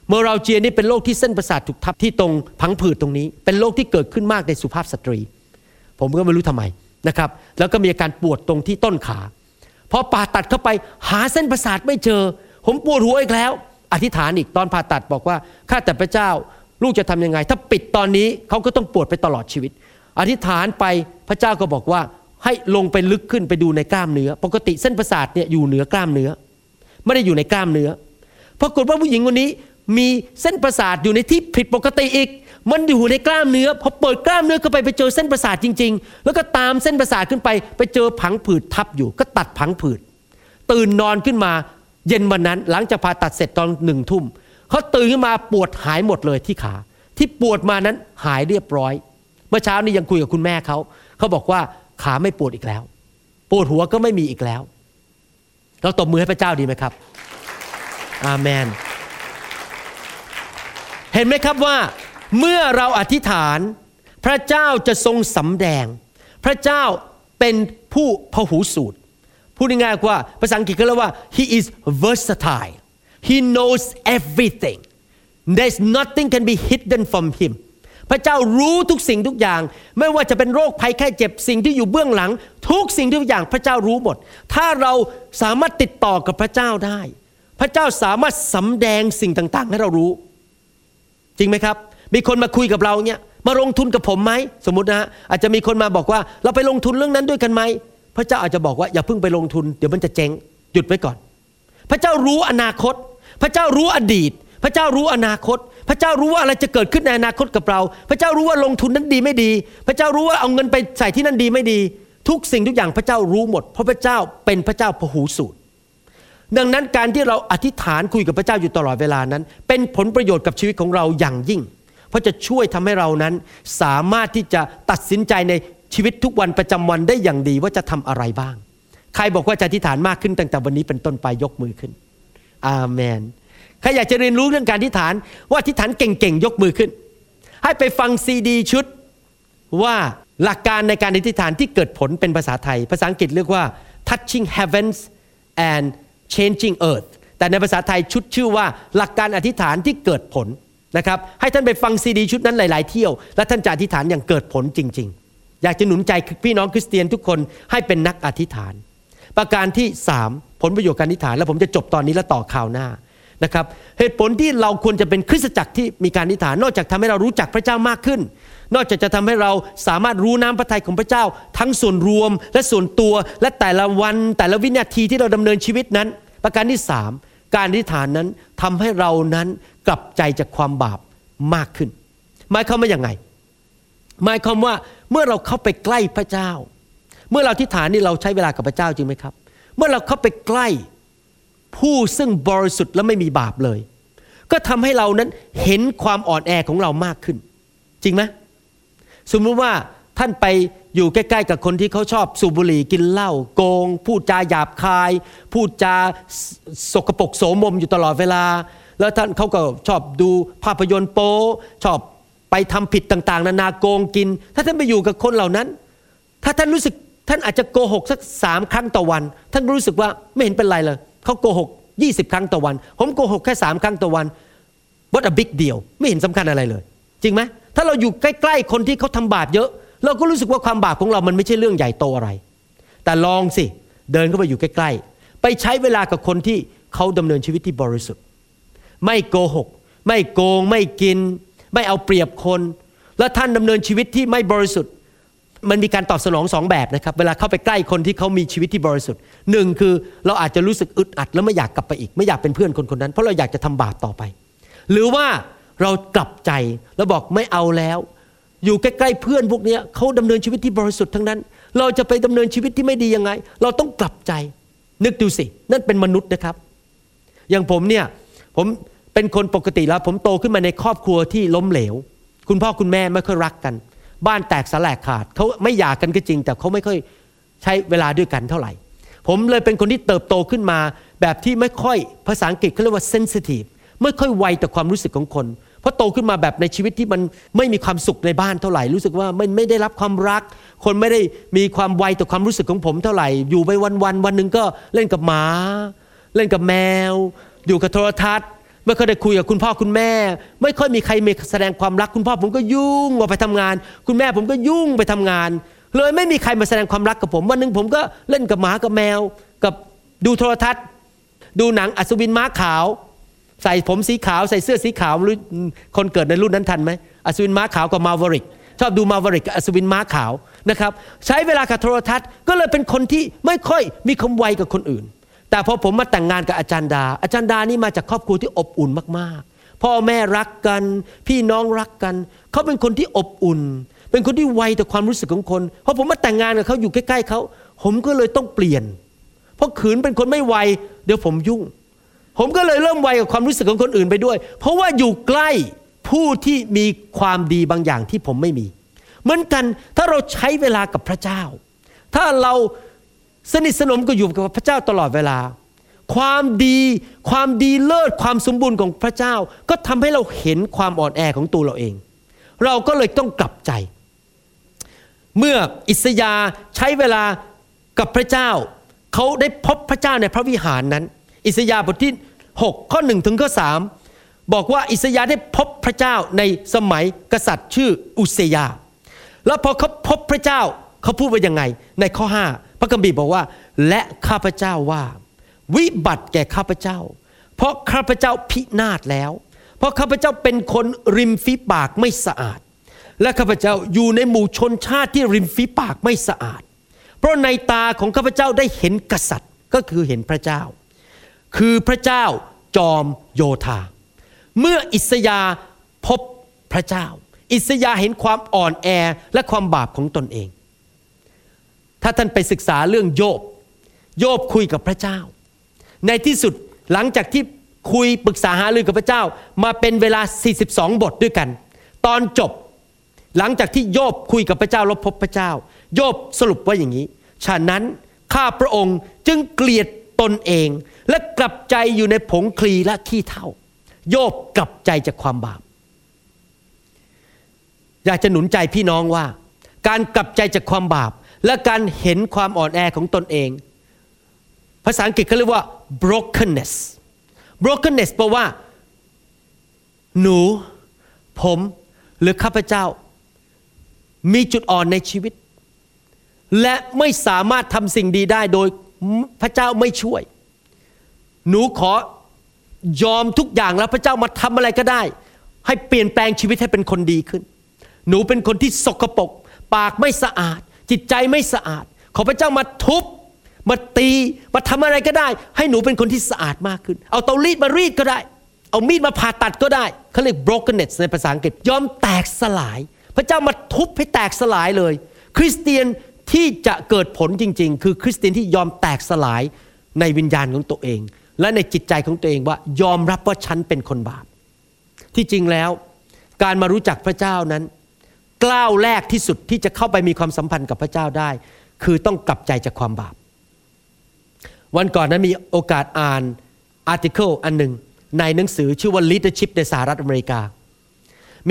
เมอราเจียนี่เป็นโรคที่เส้นประสาทถูกทับที่ตรงพังผืดตรงนี้ เป็นโรคที่เกิดขึ้นมากในสุภาพสตรี ผมก็ไม่รู้ทำไมนะครับ แล้วก็มีอาการปวดตรงที่ต้นขาพอผ่าตัดเข้าไปหาเส้นประสาทไม่เจอ ผมปวดหัวอีกแล้ว อธิษฐานอีกตอนผ่าตัดบอกว่าข้าแต่พระเจ้า ลูกจะทํำยังไง ถ้าปิดตอนนี้เขาก็ต้องปวดไปตลอดชีวิต อธิษฐานไปพระเจ้าก็บอกว่าให้ลงไปลึกขึ้นไปดูในกล้ามเนื้อ ปกติเส้นประสาทเนี่ยอยู่เหนือกล้ามเนื้อ ไม่ได้อยู่ในกล้ามเนื้อปรากฏว่าผู้หญิงคนนี้มีเส้นประสาทอยู่ในที่ผิดปกติอีก มันอยู่ในกล้ามเนื้อพอเปิดกล้ามเนื้อเข้าไปไปเจอเส้นประสาทจริง ๆ แล้วก็ตามเส้นประสาทขึ้นไปไปเจอผังผืดทับอยู่ ก็ตัดผังผืดตื่นนอนขึ้นมา เย็นวันนั้นหลังจากผ่าตัดเสร็จตอนหนึ่งทุ่ม เขาตื่นขึ้นมาปวดหายหมดเลยที่ขา ที่ปวดมานั้นหายเรียบร้อย เมื่อเช้านี้ยังคุยกับคุณแม่เขาเขาบอกว่าขาไม่ปวดอีกแล้ว ปวดหัวก็ไม่มีอีกแล้ว เราตบมือให้พระเจ้าดีไหมครับ อาเมน เห็นไหมครับว่า เมื่อเราอธิษฐาน พระเจ้าจะทรงสำแดง พระเจ้าเป็นผู้พหูสูตรพูดง่ายๆว่าภาษาอังกฤษเขาเรียกว่า he is versatile he knows everything there's nothing can be hidden from him พระเจ้ารู้ทุกสิ่งทุกอย่าง ไม่ว่าจะเป็นโรคภัยแค่เจ็บสิ่งที่อยู่เบื้องหลัง ทุกสิ่งทุกอย่างพระเจ้ารู้หมด ถ้าเราสามารถติดต่อกับพระเจ้าได้ พระเจ้าสามารถสำแดงสิ่งต่างๆ ให้เรารู้ จริงไหมครับ มีคนมาคุยกับเราเนี่ยมาลงทุนกับผมไหมสมมตินะฮะอาจจะมีคนมาบอกว่าเราไปลงทุนเรื่องนั้นด้วยกันไหมพระเจ้าอาจจะบอกว่าอย่าเพิ่งไปลงทุน เดี๋ยวมันจะเจ๊งหยุดไว้ก่อน พระเจ้ารู้อนาคต พระเจ้ารู้อดีต พระเจ้ารู้อนาคต พระเจ้ารู้ว่าอะไรจะเกิดขึ้นในอนาคตกับเรา พระเจ้ารู้ว่าลงทุนนั้นดีไม่ดี พระเจ้ารู้ว่าเอาเงินไปใส่ที่นั่นดีไม่ดี ทุกสิ่งทุกอย่างพระเจ้ารู้หมด เพราะพระเจ้าเป็นพระเจ้าพหูสูตรดังนั้นการที่เราอธิษฐานคุยกับพระเจ้าอยู่ตลอดเวลานั้น เป็นผลประโยชน์กับชีวิตของเราอย่างยิ่ง เพราะจะช่วยทำให้เรานั้นสามารถที่จะตัดสินใจในชีวิตทุกวันประจำวันได้อย่างดีว่าจะทำอะไรบ้าง ใครบอกว่าจะอธิษฐานมากขึ้นตั้งแต่วันนี้เป็นต้นไปยกมือขึ้น อาเมน ใครอยากจะเรียนรู้เรื่องการอธิษฐาน ว่าอธิษฐานเก่งๆยกมือขึ้น ให้ไปฟังซีดีชุดว่าหลักการในการอธิษฐานที่เกิดผลเป็นภาษาไทย ภาษาอังกฤษเรียกว่า touching heavens and changing earth แต่ในภาษาไทยชุดชื่อว่าหลักการอธิษฐานที่เกิดผลนะครับให้ท่านไปฟังซีดีชุดนั้นหลาย ๆ เที่ยว และท่านจะอธิษฐานอย่างเกิดผลจริง ๆ อยากจะหนุนใจพี่น้องคริสเตียนทุกคนให้เป็นนักอธิษฐาน ประการที่ 3 ผลประโยชน์การอธิฐาน แล้วผมจะจบตอนนี้แล้วต่อข่าวหน้านะครับเหตุผลที่เราควรจะเป็นคริสตจักรที่มีการอธิฐาน นอกจากทำให้เรารู้จักพระเจ้ามากขึ้น นอกจากจะทำให้เราสามารถรู้น้ำพระทัยของพระเจ้า ทั้งส่วนรวมและส่วนตัวและแต่ละวันแต่ละวินาทีที่เราดำเนินชีวิตนั้น ประการที่สามการอธิฐานนั้นทำให้เรานั้นกลับใจจากความบาปมากขึ้น หมายความว่าอย่างไง หมายความว่าเมื่อเราเข้าไปใกล้พระเจ้า เมื่อเราอธิษฐานนี่เราใช้เวลากับพระเจ้าจริงไหมครับ เมื่อเราเข้าไปใกล้ผู้ซึ่งบริสุทธิ์และไม่มีบาปเลย ก็ทำให้เรานั้นเห็นความอ่อนแอของเรามากขึ้น จริงไหมสมมติว่าท่านไปอยู่ใกล้ๆกับคนที่เขาชอบสูบบุหรี่กินเหล้าโกง พูดจาหยาบคาย พูดจาสกปรกโสมมอยู่ตลอดเวลา แล้วท่านเขาก็ชอบดูภาพยนตร์โป๊ชอบไปทำผิดต่างๆ นานาโกงกิน ถ้าท่านไปอยู่กับคนเหล่านั้น ถ้าท่านรู้สึก ท่านอาจจะโกหกสักสามครั้งต่อวัน ท่านรู้สึกว่าไม่เห็นเป็นไรเลยเขาโกหก 20 ครั้งต่อวัน ผมโกหกแค่สามครั้งต่อวัน what a big deal ไม่เห็นสำคัญอะไรเลย จริงไหมถ้าเราอยู่ใกล้ๆคนที่เขาทำบาปเยอะ เราก็รู้สึกว่าความบาปของเรามันไม่ใช่เรื่องใหญ่โตอะไร แต่ลองสิเดินเข้าไปอยู่ใกล้ๆ ไปใช้เวลากับคนที่เขาดำเนินชีวิตที่บริสุทธิ์ ไม่โกหก ไม่โกง ไม่กิน ไม่เอาเปรียบคน และท่านดำเนินชีวิตที่ไม่บริสุทธิ์ มันมีการตอบสนองสองแบบนะครับ เวลาเข้าไปใกล้คนที่เขามีชีวิตที่บริสุทธิ์หนึ่งคือเราอาจจะรู้สึกอึดอัดแล้วไม่อยากกลับไปอีก ไม่อยากเป็นเพื่อนคนคนนั้น เพราะเราอยากจะทำบาปต่อไป หรือว่าเรากลับใจแล้วบอกไม่เอาแล้ว อยู่ใกล้ๆเพื่อนพวกนี้เขาดำเนินชีวิตที่บริสุทธิ์ทั้งนั้น เราจะไปดำเนินชีวิตที่ไม่ดียังไง เราต้องกลับใจ นึกดูสิ นั่นเป็นมนุษย์นะครับ อย่างผมเนี่ยผมเป็นคนปกติแล้ว ผมโตขึ้นมาในครอบครัวที่ล้มเหลว คุณพ่อคุณแม่ไม่ค่อยรักกัน บ้านแตกสลายขาดเขาไม่หย่ากันก็จริง แต่เขาไม่ค่อยใช้เวลาด้วยกันเท่าไหร่ ผมเลยเป็นคนที่เติบโตขึ้นมา แบบที่ไม่ค่อยภาษาอังกฤษเขาเรียกว่า sensitive ไม่ค่อยไวต่อความรู้สึกของคนเพราะโตขึ้นมาแบบในชีวิตที่มันไม่มีความสุขในบ้านเท่าไหร่ รู้สึกว่าไม่ไม่ได้รับความรัก คนไม่ได้มีความไวต่อความรู้สึกของผมเท่าไหร่ อยู่ไปวันวันวันหนึ่งก็เล่นกับหมา เล่นกับแมว อยู่กับโทรทัศน์ ไม่ค่อยได้คุยกับคุณพ่อคุณแม่ ไม่ค่อยมีใครมีแสดงความรักคุณพ่อผมก็ยุ่งออกไปทำงาน คุณแม่ผมก็ยุ่งไปทำงาน เลยไม่มีใครมาแสดงความรักกับผม วันหนึ่งผมก็เล่นกับหมากับแมว กับดูโทรทัศน์ ดูหนังอัศวินม้าขาว ใส่ผมสีขาวใส่เสื้อสีขาวรู้คนเกิดในรุ่นนั้นทันไหมอัศวินม้าขาวกับมาวริกชอบดูมาวริกกับอัศวินม้าขาวนะครับใช้เวลากับโทรทัศน์ก็เลยเป็นคนที่ไม่ค่อยมีคำไวกับคนอื่น แต่พอผมมาแต่งงานกับอาจารย์ดา อาจารย์ดานี่มาจากครอบครัวที่อบอุ่นมากๆ พ่อแม่รักกัน พี่น้องรักกัน เขาเป็นคนที่อบอุ่น เป็นคนที่ไวต่อความรู้สึกของคนพอผมมาแต่งงานกับเขาอยู่ใกล้ๆเขาผมก็เลยต้องเปลี่ยน เพราะขืนเป็นคนไม่ไวเดี๋ยวผมยุ่ง ผมก็เลยเริ่มไวกับความรู้สึกของคนอื่นไปด้วย เพราะว่าอยู่ใกล้ผู้ที่มีความดีบางอย่างที่ผมไม่มี เหมือนกันถ้าเราใช้เวลากับพระเจ้า ถ้าเรา สนิทสนมกับอยู่กับพระเจ้าตลอดเวลา ความดีความดีเลิศความสมบูรณ์ของพระเจ้า ก็ทำให้เราเห็นความอ่อนแอของตัวเราเอง เราก็เลยต้องกลับใจ เมื่ออิสยาใช้เวลากับพระเจ้า เขาได้พบพระเจ้าในพระวิหารนั้น อิสยาบทที่ 6 ข้อ1ถึงข้อ3บอกว่าอิสยาได้พบพระเจ้าในสมัยกษัตริย์ชื่ออุเซยา แล้วพอเขาพบพระเจ้าเขาพูดว่ายังไงในข้อ 5 พระคัมภีบอกว่า และข้าพเจ้าว่า วิบัติแก่ข้าพเจ้า เพราะข้าพเจ้าพินาศแล้ว เพราะข้าพเจ้าเป็นคนริมฝีปากไม่สะอาด และข้าพเจ้าอยู่ในหมู่ชนชาติที่ริมฝีปากไม่สะอาด เพราะในตาของข้าพเจ้าได้เห็นกษัตริย์ก็คือเห็นพระเจ้า คือพระเจ้าจอมโยธา เมื่ออิสยาพบพระเจ้า อิสยาเห็นความอ่อนแอและความบาปของตนเอง ถ้าท่านไปศึกษาเรื่องโยบ โยบคุยกับพระเจ้า ในที่สุดหลังจากที่คุยปรึกษาหารือกับพระเจ้า มาเป็นเวลา 42 บทด้วยกัน ตอนจบ หลังจากที่โยบคุยกับพระเจ้าแล้วพบพระเจ้า โยบสรุปว่าอย่างนี้ ฉะนั้นข้าพระองค์จึงเกลียดตนเอง และกลับใจอยู่ในผงคลีและขี้เถ้าโยบกลับใจจากความบาป อยากจะหนุนใจพี่น้องว่า การกลับใจจากความบาป และการเห็นความอ่อนแอของตนเอง ภาษาอังกฤษเขาเรียกว่า brokenness brokenness แปลว่า หนู ผมหรือข้าพเจ้า มีจุดอ่อนในชีวิต และไม่สามารถทำสิ่งดีได้โดยพระเจ้าไม่ช่วย หนูขอยอมทุกอย่างแล้วพระเจ้ามาทำอะไรก็ได้ ให้เปลี่ยนแปลงชีวิตให้เป็นคนดีขึ้น หนูเป็นคนที่สกปรกปากไม่สะอาด จิตใจไม่สะอาด ขอพระเจ้ามาทุบ มาตี มาทำอะไรก็ได้ ให้หนูเป็นคนที่สะอาดมากขึ้น เอาเตารีดมารีดก็ได้ เอามีดมาผ่าตัดก็ได้เขาเรียก brokenness ในภาษาอังกฤษ ยอมแตกสลาย พระเจ้ามาทุบให้แตกสลายเลย คริสเตียนที่จะเกิดผลจริง ๆ คือคริสเตียนที่ยอมแตกสลายในวิญญาณของตัวเอง และในจิตใจของตัวเองว่ายอมรับว่าฉันเป็นคนบาป ที่จริงแล้ว การมารู้จักพระเจ้านั้น กล้าวแรกที่สุดที่จะเข้าไปมีความสัมพันธ์กับพระเจ้าได้ คือต้องกลับใจจากความบาป วันก่อนนั้นมีโอกาสอ่านอาร์ติเคิลอันหนึ่งในหนังสือชื่อว่า Leadership ในสหรัฐอเมริกา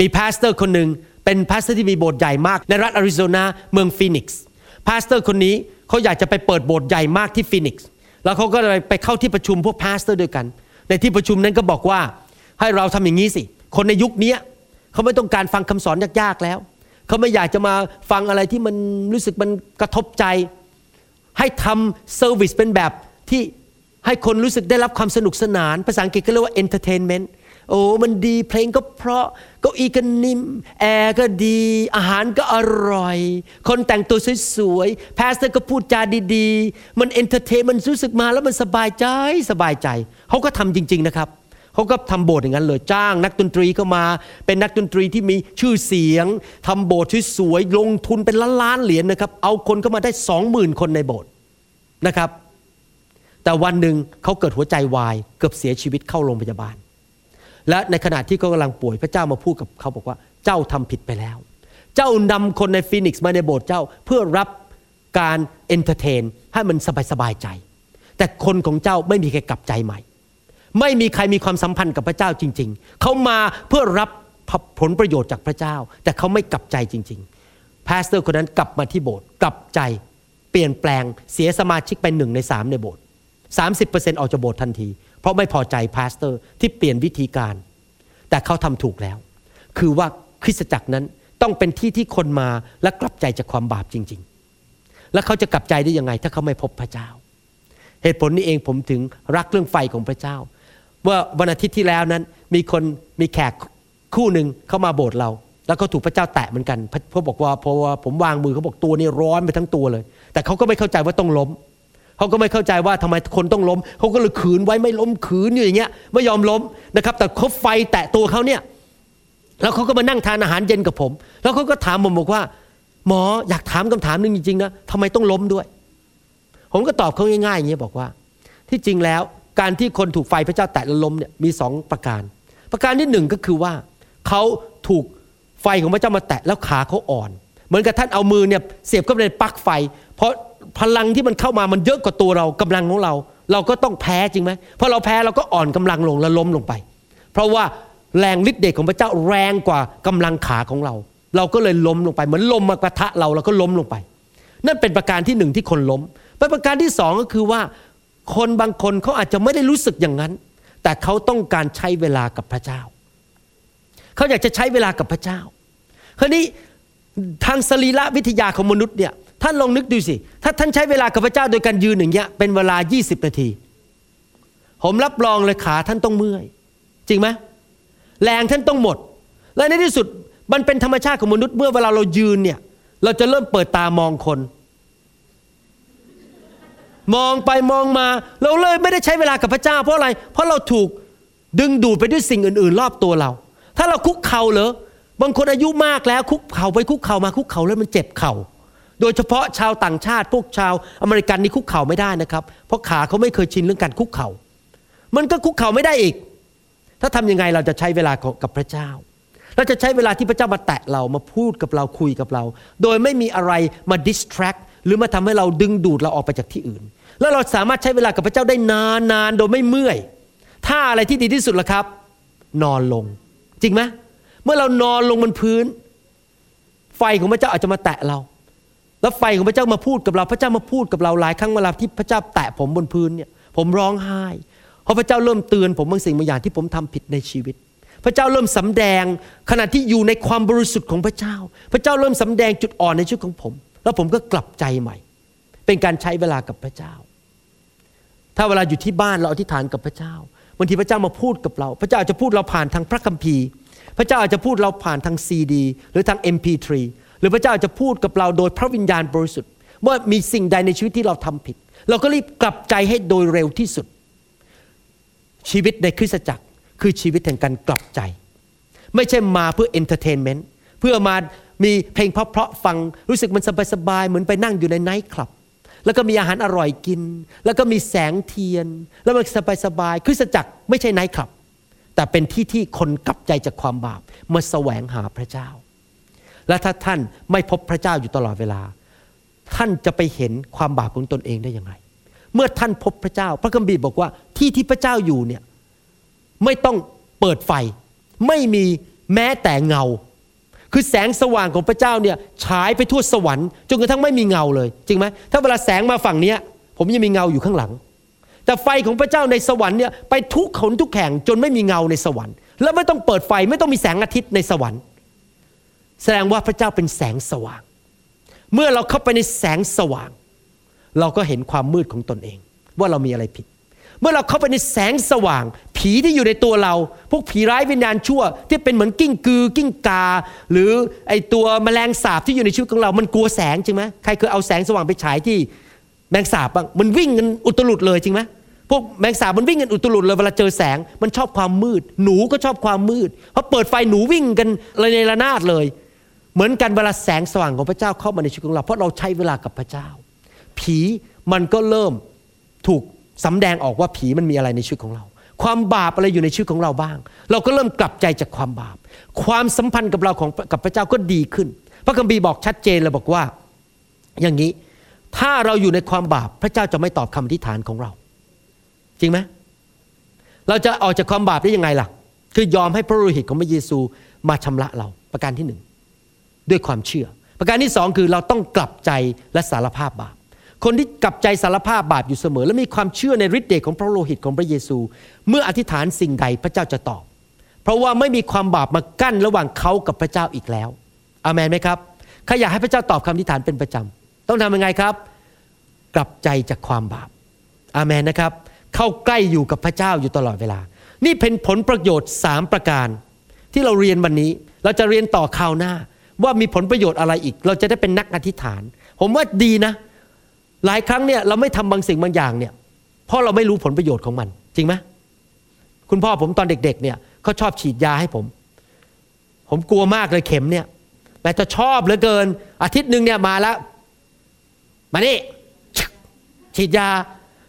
มี pastor คนหนึ่งเป็น pastor ที่มีโบสถ์ใหญ่มากในรัฐอาริโซนาเมืองฟีนิกซ์ pastor คนนี้เขาอยากจะไปเปิดโบสถ์ใหญ่มากที่ฟีนิกซ์แล้วเขาก็เลยไปเข้าที่ประชุมพวก pastor ด้วยกัน ในที่ประชุมนั้นก็บอกว่าให้เราทำอย่างนี้สิ คนในยุคนี้เขาไม่ต้องการฟังคำสอนยากๆแล้ว เขาไม่อยากจะมาฟังอะไรที่มันรู้สึกมันกระทบใจ ให้ทำ service เป็นแบบที่ให้คนรู้สึกได้รับความสนุกสนาน ภาษาอังกฤษก็เรียกว่า entertainment โอ้มันดีเพลงก็เพราะเก้าอี้ก็นิ่ม แอร์ก็ดี อาหารก็อร่อย คนแต่งตัวสวยๆ pastor ก็พูดจาดีๆ มัน entertain มันรู้สึกมาแล้วมันสบายใจสบายใจ เขาก็ทำจริง ๆนะครับ เขาก็ทำโบสถ์อย่างนั้นเลยจ้าง นักดนตรีเข้ามา เป็นนักดนตรีที่มีชื่อเสียงทำโบสถ์ที่สวยลงทุนเป็นล้านๆเหรียญนะครับ เอาคนเข้ามาได้สองหมื่นคนในโบสถ์นะครับ แต่วันหนึ่งเขาเกิดหัวใจวาย เกือบเสียชีวิตเข้าโรงพยาบาล และในขณะที่เขากำลังป่วยพระเจ้ามาพูดกับเขาบอกว่าเจ้าทำผิดไปแล้ว เจ้านำคนในฟีนิกซ์มาในโบสถ์เจ้าเพื่อรับการ entertain ให้มันสบายสบายใจ แต่คนของเจ้าไม่มีใครกลับใจใหม่ ไม่มีใครมีความสัมพันธ์กับพระเจ้าจริง ๆ เขามาเพื่อรับผลประโยชน์จากพระเจ้า แต่เขาไม่กลับใจจริงๆ pastor คนนั้นกลับมาที่โบสถ์กลับใจเปลี่ยนแปลงเสียสมาชิกไปหนึ่งในสามในโบสถ์สามสิบเปอร์เซ็นต์ออกจากโบสถ์ทันที เพราะไม่พอใจ pastor ที่เปลี่ยนวิธีการ แต่เขาทำถูกแล้ว คือว่าคริสตจักรนั้นต้องเป็นที่ที่คนมาและกลับใจจากความบาปจริง ๆ แล้วเขาจะกลับใจได้ยังไง ถ้าเขาไม่พบพระเจ้า เหตุผลนี้เองผมถึงรักเรื่องไฟของพระเจ้า ว่าวันอาทิตย์ที่แล้วนั้น มีคนมีแขกคู่หนึ่งเข้ามาโบสถ์เรา แล้วเขาถูกพระเจ้าแตะเหมือนกันเขาบอกว่าเพราะว่าผมวางมือเขาบอกตัวนี่ร้อนไปทั้งตัวเลย แต่เขาก็ไม่เข้าใจว่าต้องล้มเขาก็ไม่เข้าใจว่าทำไมคนต้องล้มเขาก็เลยขืนไว้ไม่ล้มขืนอยู่อย่างเงี้ยไม่ยอมล้มนะครับ แต่เขาไฟแตะตัวเขาเนี่ยแล้วเขาก็มานั่งทานอาหารเย็นกับผม แล้วเขาก็ถามผมบอกว่า หมออยากถามคำถามหนึ่งจริงๆนะทำไมต้องล้มด้วย ผมก็ตอบเขาง่ายๆอย่างเงี้ยบอกว่า ที่จริงแล้ว การที่คนถูกไฟพระเจ้าแตะแล้วล้มเนี่ยมีสองประการ ประการที่หนึ่งก็คือว่าเขาถูกไฟของพระเจ้ามาแตะแล้วขาเขาอ่อน เหมือนกับท่านเอามือเนี่ยเสียบเข้าไปในปลั๊กไฟ เพราะพลังที่มันเข้ามามันเยอะกว่าตัวเรากำลังของเรา เราก็ต้องแพ้จริงไหมพอเราแพ้เราก็อ่อนกำลังลงแล้วล้มลงไป เพราะว่าแรงฤทธิ์เดชของพระเจ้าแรงกว่ากำลังขาของเรา เราก็เลยล้มลงไป เหมือนลมมากระทะเราเราก็ล้มลงไป นั่นเป็นประการที่หนึ่งที่คนล้มประการที่สองก็คือว่า คนบางคนเขาอาจจะไม่ได้รู้สึกอย่างนั้น แต่เขาต้องการใช้เวลากับพระเจ้า เขาอยากจะใช้เวลากับพระเจ้าคราวนี้ทางสรีระวิทยาของมนุษย์เนี่ยท่านลองนึกดูสิ ถ้าท่านใช้เวลากับพระเจ้าโดยการยืนอย่างเงี้ยเป็นเวลา 20 นาที ผมรับรองเลยขาท่านต้องเมื่อย จริงไหมแรงท่านต้องหมด และในที่สุดมันเป็นธรรมชาติของมนุษย์เมื่อเวลาเรายืนเนี่ยเราจะเริ่มเปิดตามองคน มองไปมองมา เราเลยไม่ได้ใช้เวลากับพระเจ้า เพราะอะไร เพราะเราถูกดึงดูดไปด้วยสิ่งอื่น ๆ รอบตัวเรา ถ้าเราคุกเข่าเหรอบางคนอายุมากแล้วคุกเข่าไปคุกเข่ามาคุกเข่าแล้วมันเจ็บเข่า โดยเฉพาะชาวต่างชาติ พวกชาวอเมริกันนี่คุกเข่าไม่ได้นะครับ เพราะขาเขาไม่เคยชินเรื่องการคุกเข่า มันก็คุกเข่าไม่ได้อีก ถ้าทำยังไงเราจะใช้เวลากับพระเจ้าเราจะใช้เวลาที่พระเจ้ามาแตะเรามาพูดกับเราคุยกับเรา โดยไม่มีอะไรมา distract หรือมาทำให้เราดึงดูดเราออกไปจากที่อื่น แล้วเราสามารถใช้เวลากับพระเจ้าได้นานนานโดยไม่เมื่อยถ้าอะไรที่ดีที่สุดล่ะครับ นอนลง จริงไหมเมื่อเรานอนลงบนพื้น ไฟของพระเจ้าอาจจะมาแตะเรา แล้วไฟของพระเจ้ามาพูดกับเรา พระเจ้ามาพูดกับเราหลายครั้งเวลาที่พระเจ้าแตะผมบนพื้นเนี่ย ผมร้องไห้ เพราะพระเจ้าเริ่มเตือนผมบางสิ่งบางอย่างที่ผมทำผิดในชีวิต พระเจ้าเริ่มสำแดงขณะที่อยู่ในความบริสุทธิ์ของพระเจ้า พระเจ้าเริ่มสำแดงจุดอ่อนในชีวิตของผม แล้วผมก็กลับใจใหม่ เป็นการใช้เวลากับพระเจ้า ถ้าเวลาอยู่ที่บ้านเราอธิษฐานกับพระเจ้าบางทีพระเจ้ามาพูดกับเรา พระเจ้าอาจจะพูดเราผ่านทางพระคัมภีร์ พระเจ้าอาจจะพูดเราผ่านทางซีดี หรือทาง MP3 หรือพระเจ้าอาจจะพูดกับเราโดยพระวิญญาณบริสุทธิ์ว่ามีสิ่งใดในชีวิตที่เราทำผิด เราก็รีบกลับใจให้โดยเร็วที่สุด ชีวิตในคริสตจักรคือชีวิตแห่งการกลับใจ ไม่ใช่มาเพื่อ entertainment เพื่อมามีเพลงเพราะๆฟังรู้สึกมันสบายๆเหมือนไปนั่งอยู่ในไนท์คลับ แล้วก็มีอาหารอร่อยกิน แล้วก็มีแสงเทียน แล้วมันสบายๆคริสตจักรไม่ใช่ไนท์คลับ แต่เป็นที่ที่คนกลับใจจากความบาปมาแสวงหาพระเจ้า และถ้าท่านไม่พบพระเจ้าอยู่ตลอดเวลา ท่านจะไปเห็นความบาปของตนเองได้ยังไงเมื่อท่านพบพระเจ้า พระคัมภีร์บอกว่าที่ที่พระเจ้าอยู่เนี่ยไม่ต้องเปิดไฟ ไม่มีแม้แต่เงา คือแสงสว่างของพระเจ้าเนี่ยฉายไปทั่วสวรรค์จนกระทั่งไม่มีเงาเลย จริงไหมถ้าเวลาแสงมาฝั่งเนี้ย ผมยังมีเงาอยู่ข้างหลัง แต่ไฟของพระเจ้าในสวรรค์เนี่ยไปทุกขนทุกแห่งจนไม่มีเงาในสวรรค์ แล้วไม่ต้องเปิดไฟไม่ต้องมีแสงอาทิตย์ในสวรรค์ แสดงว่าพระเจ้าเป็นแสงสว่าง เมื่อเราเข้าไปในแสงสว่าง เราก็เห็นความมืดของตนเอง ว่าเรามีอะไรผิด เมื่อเราเข้าไปในแสงสว่าง ผีที่อยู่ในตัวเรา พวกผีร้ายวิญญาณชั่ว ที่เป็นเหมือนกิ้งกือ กิ้งกา หรือไอตัวแมลงสาบที่อยู่ในชีวิตของเรา มันกลัวแสงจริงไหมใครเคยเอาแสงสว่างไปฉายที่แมงสาบบ้างมันวิ่งกันอุตลุดเลยจริงไหมพวกแมงสาบมันวิ่งกันอุตลุดเลยเวลาเจอแสง มันชอบความมืด หนูก็ชอบความมืดพอเปิดไฟหนูวิ่งกันเลยในระนาดเลย เหมือนกันเวลาแสงสว่างของพระเจ้าเข้ามาในชีวิตของเรา เพราะเราใช้เวลากับพระเจ้า ผีมันก็เริ่มถูก สำแดงออกว่าผีมันมีอะไรในชีวิตของเรา ความบาปอะไรอยู่ในชีวิตของเราบ้าง เราก็เริ่มกลับใจจากความบาป ความสัมพันธ์กับเราของกับพระเจ้าก็ดีขึ้น พระคัมภีร์บอกชัดเจนเลยบอกว่า อย่างนี้ถ้าเราอยู่ในความบาปพระเจ้าจะไม่ตอบคำอธิษฐานของเรา จริงไหมเราจะออกจากความบาปได้ยังไงล่ะ คือยอมให้พระโลหิตของพระเยซูมาชำระเราประการที่หนึ่งด้วยความเชื่อ ประการที่สองคือเราต้องกลับใจและสารภาพบาป คนที่กลับใจสารภาพบาปอยู่เสมอ และมีความเชื่อในฤทธิ์เดชของพระโลหิตของพระเยซู เมื่ออธิษฐานสิ่งใดพระเจ้าจะตอบ เพราะว่าไม่มีความบาปมากั้นระหว่างเขากับพระเจ้าอีกแล้วอามนไหมครับใครอยากให้พระเจ้าตอบคำอธิษฐานเป็นประจำต้องทำยังไงครับ กลับใจจากความบาปอาเมนนะครับ เข้าใกล้อยู่กับพระเจ้าอยู่ตลอดเวลา นี่เป็นผลประโยชน์สามประการ ที่เราเรียนวันนี้เราจะเรียนต่อคราวหน้า ว่ามีผลประโยชน์อะไรอีก เราจะได้เป็นนักอธิษฐาน ผมว่าดีนะ หลายครั้งเนี่ยเราไม่ทำบางสิ่งบางอย่างเนี่ยเพราะเราไม่รู้ผลประโยชน์ของมัน จริงไหมคุณพ่อผมตอนเด็ก ๆ เนี่ยเขาชอบฉีดยาให้ผม ผมกลัวมากเลยเข็มเนี่ยแต่จะชอบเหลือเกิน อาทิตย์หนึ่งเนี่ยมาแล้ว มานี่ฉีดยา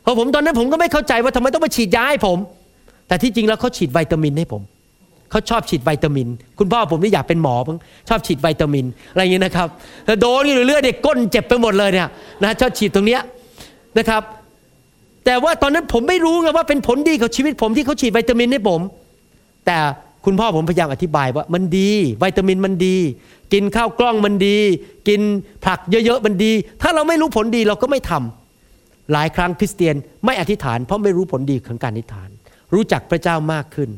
พอผมตอนนั้นผมก็ไม่เข้าใจว่าทำไมต้องมาฉีดยาให้ผม แต่ที่จริงแล้วเขาฉีดวิตามินให้ผม เขาชอบฉีดวิตามิน คุณพ่อผมนี่อยากเป็นหมอพังชอบฉีดวิตามิน อะไรอย่างนี้นะครับแต่โดนอยู่เรื่อยเด็กก้นเจ็บไปหมดเลยเนี่ยนะชอบฉีดตรงเนี้ยนะครับ แต่ว่าตอนนั้นผมไม่รู้ไงว่าเป็นผลดีกับชีวิตผมที่เขาฉีดวิตามินให้ผม แต่คุณพ่อผมพยายามอธิบายว่ามันดีวิตามินมันดี กินข้าวกล้องมันดี กินผักเยอะๆมันดี ถ้าเราไม่รู้ผลดีเราก็ไม่ทำหลายครั้งคริสเตียนไม่อธิษฐาน เพราะไม่รู้ผลดีของการอธิษฐาน รู้จักพระเจ้ามากขึ้น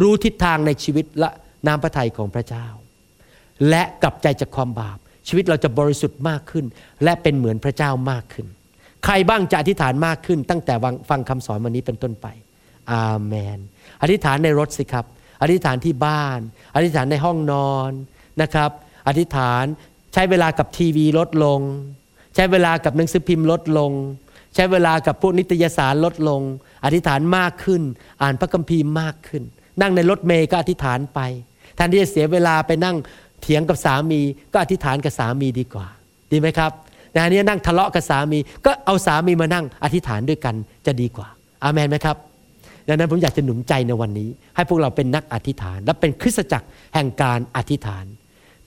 รู้ทิศทางในชีวิตและน้ำพระทัยของพระเจ้า และกลับใจจากความบาป ชีวิตเราจะบริสุทธิ์มากขึ้น และเป็นเหมือนพระเจ้ามากขึ้น ใครบ้างจะอธิษฐานมากขึ้น ตั้งแต่ฟังคำสอนวันนี้เป็นต้นไป อาเมน อธิษฐานในรถสิครับ อธิษฐานที่บ้าน อธิษฐานในห้องนอนนะครับ อธิษฐานใช้เวลากับทีวีลดลง ใช้เวลากับหนังสือพิมพ์ลดลง ใช้เวลากับพวกนิตยสารลดลง อธิษฐานมากขึ้น อ่านพระคัมภีร์มากขึ้น นั่งในรถเมย์ก็อธิษฐานไปแทนที่จะเสียเวลาไปนั่งเถียงกับสามี ก็อธิษฐานกับสามีดีกว่า ดีไหมครับแต่อันนี้นั่งทะเลาะกับสามี ก็เอาสามีมานั่งอธิษฐานด้วยกันจะดีกว่า อามันไหมครับดังนั้นผมอยากจะหนุนใจในวันนี้ ให้พวกเราเป็นนักอธิษฐาน และเป็นคริสตจักรแห่งการอธิษฐาน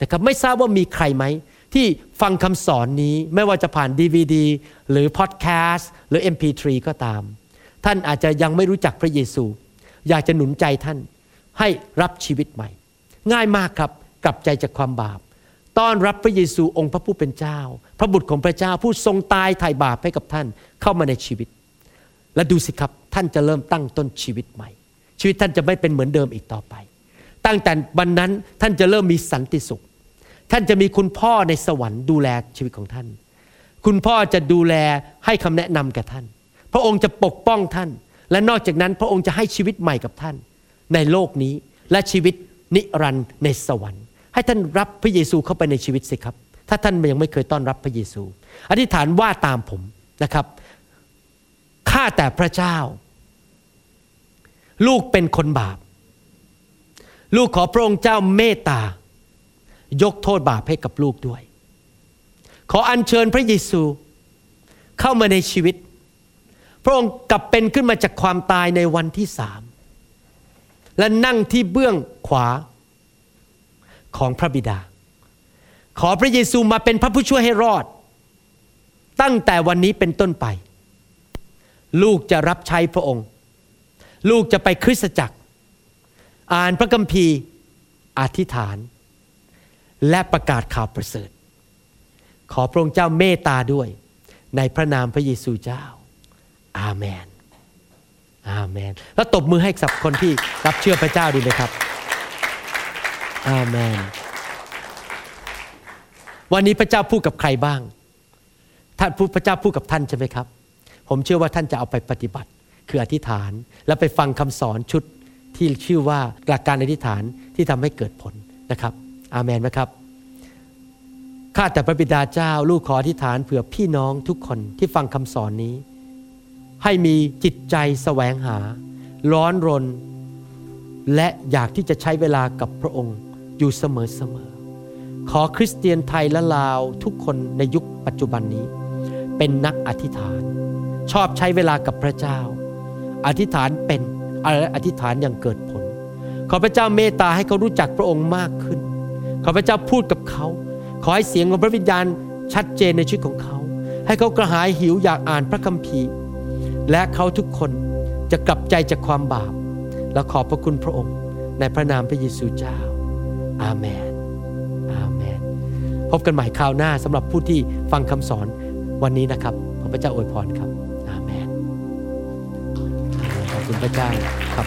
นะครับไม่ทราบว่ามีใครไหมที่ฟังคำสอนนี้ไม่ว่าจะผ่าน DVD หรือพอดแคสต์หรือ MP3 ก็ตาม ท่านอาจจะยังไม่รู้จักพระเยซู อยากจะหนุนใจท่านให้รับชีวิตใหม่ ง่ายมากครับกลับใจจากความบาป ต้อนรับพระเยซูองค์พระผู้เป็นเจ้า พระบุตรของพระเจ้าผู้ทรงตายไถ่บาปให้กับท่านเข้ามาในชีวิต และดูสิครับท่านจะเริ่มตั้งต้นชีวิตใหม่ ชีวิตท่านจะไม่เป็นเหมือนเดิมอีกต่อไป ตั้งแต่วันนั้นท่านจะเริ่มมีสันติสุข ท่านจะมีคุณพ่อในสวรรค์ดูแลชีวิตของท่าน คุณพ่อจะดูแลให้คำแนะนำแก่ท่าน พระองค์จะปกป้องท่าน และนอกจากนั้นพระองค์จะให้ชีวิตใหม่กับท่าน ในโลกนี้และชีวิตนิรันดร์ในสวรรค์ ให้ท่านรับพระเยซูเข้าไปในชีวิตสิครับ ถ้าท่านยังไม่เคยต้อนรับพระเยซู อธิษฐานว่าตามผมนะครับข้าแต่พระเจ้า ลูกเป็นคนบาป ลูกขอพระองค์เจ้าเมตตายกโทษบาปให้กับลูกด้วย ขออัญเชิญพระเยซูเข้ามาในชีวิต พระองค์กลับเป็นขึ้นมาจากความตายในวันที่สามและนั่งที่เบื้องขวาของพระบิดา ขอพระเยซูมาเป็นพระผู้ช่วยให้รอด ตั้งแต่วันนี้เป็นต้นไป ลูกจะรับใช้พระองค์ ลูกจะไปคริสตจักร อ่านพระคัมภีร์อธิษฐาน และประกาศข่าวประเสริฐ ขอพระองค์เจ้าเมตตาด้วยในพระนามพระเยซูเจ้า อาเมน อาเมน แล้วตบมือให้กับคนที่รับเชื่อพระเจ้าดีไหมครับ อาเมน วันนี้พระเจ้าพูดกับใครบ้าง ท่านพูดพระเจ้าพูดกับท่านใช่ไหมครับ ผมเชื่อว่าท่านจะเอาไปปฏิบัติ คืออธิษฐาน แล้วไปฟังคำสอนชุดที่ชื่อว่าหลักการอธิษฐานที่ทำให้เกิดผลนะครับ อาเมนไหมครับข้าแต่พระบิดาเจ้า ลูกขออธิษฐานเผื่อพี่น้องทุกคนที่ฟังคำสอนนี้ ให้มีจิตใจแสวงหา ร้อนรน และอยากที่จะใช้เวลากับพระองค์อยู่เสมอๆขอคริสเตียนไทยและลาวทุกคนในยุคปัจจุบันนี้ เป็นนักอธิษฐาน ชอบใช้เวลากับพระเจ้า อธิษฐานเป็นอธิษฐานอย่างเกิดผล ขอพระเจ้าเมตตาให้เขารู้จักพระองค์มากขึ้น ขอพระเจ้าพูดกับเขา ขอให้เสียงของพระวิญญาณชัดเจนในชีวิตของเขา ให้เขากระหายหิวอยากอ่านพระคัมภีร์ และเขาทุกคนจะกลับใจจากความบาป และขอบพระคุณพระองค์ในพระนามพระเยซูเจ้า อาเมน อาเมน พบกันใหม่คราวหน้าสำหรับผู้ที่ฟังคำสอนวันนี้นะครับขอพระเจ้าอวยพรครับ อาเมน ขอบคุณพระเจ้าครับ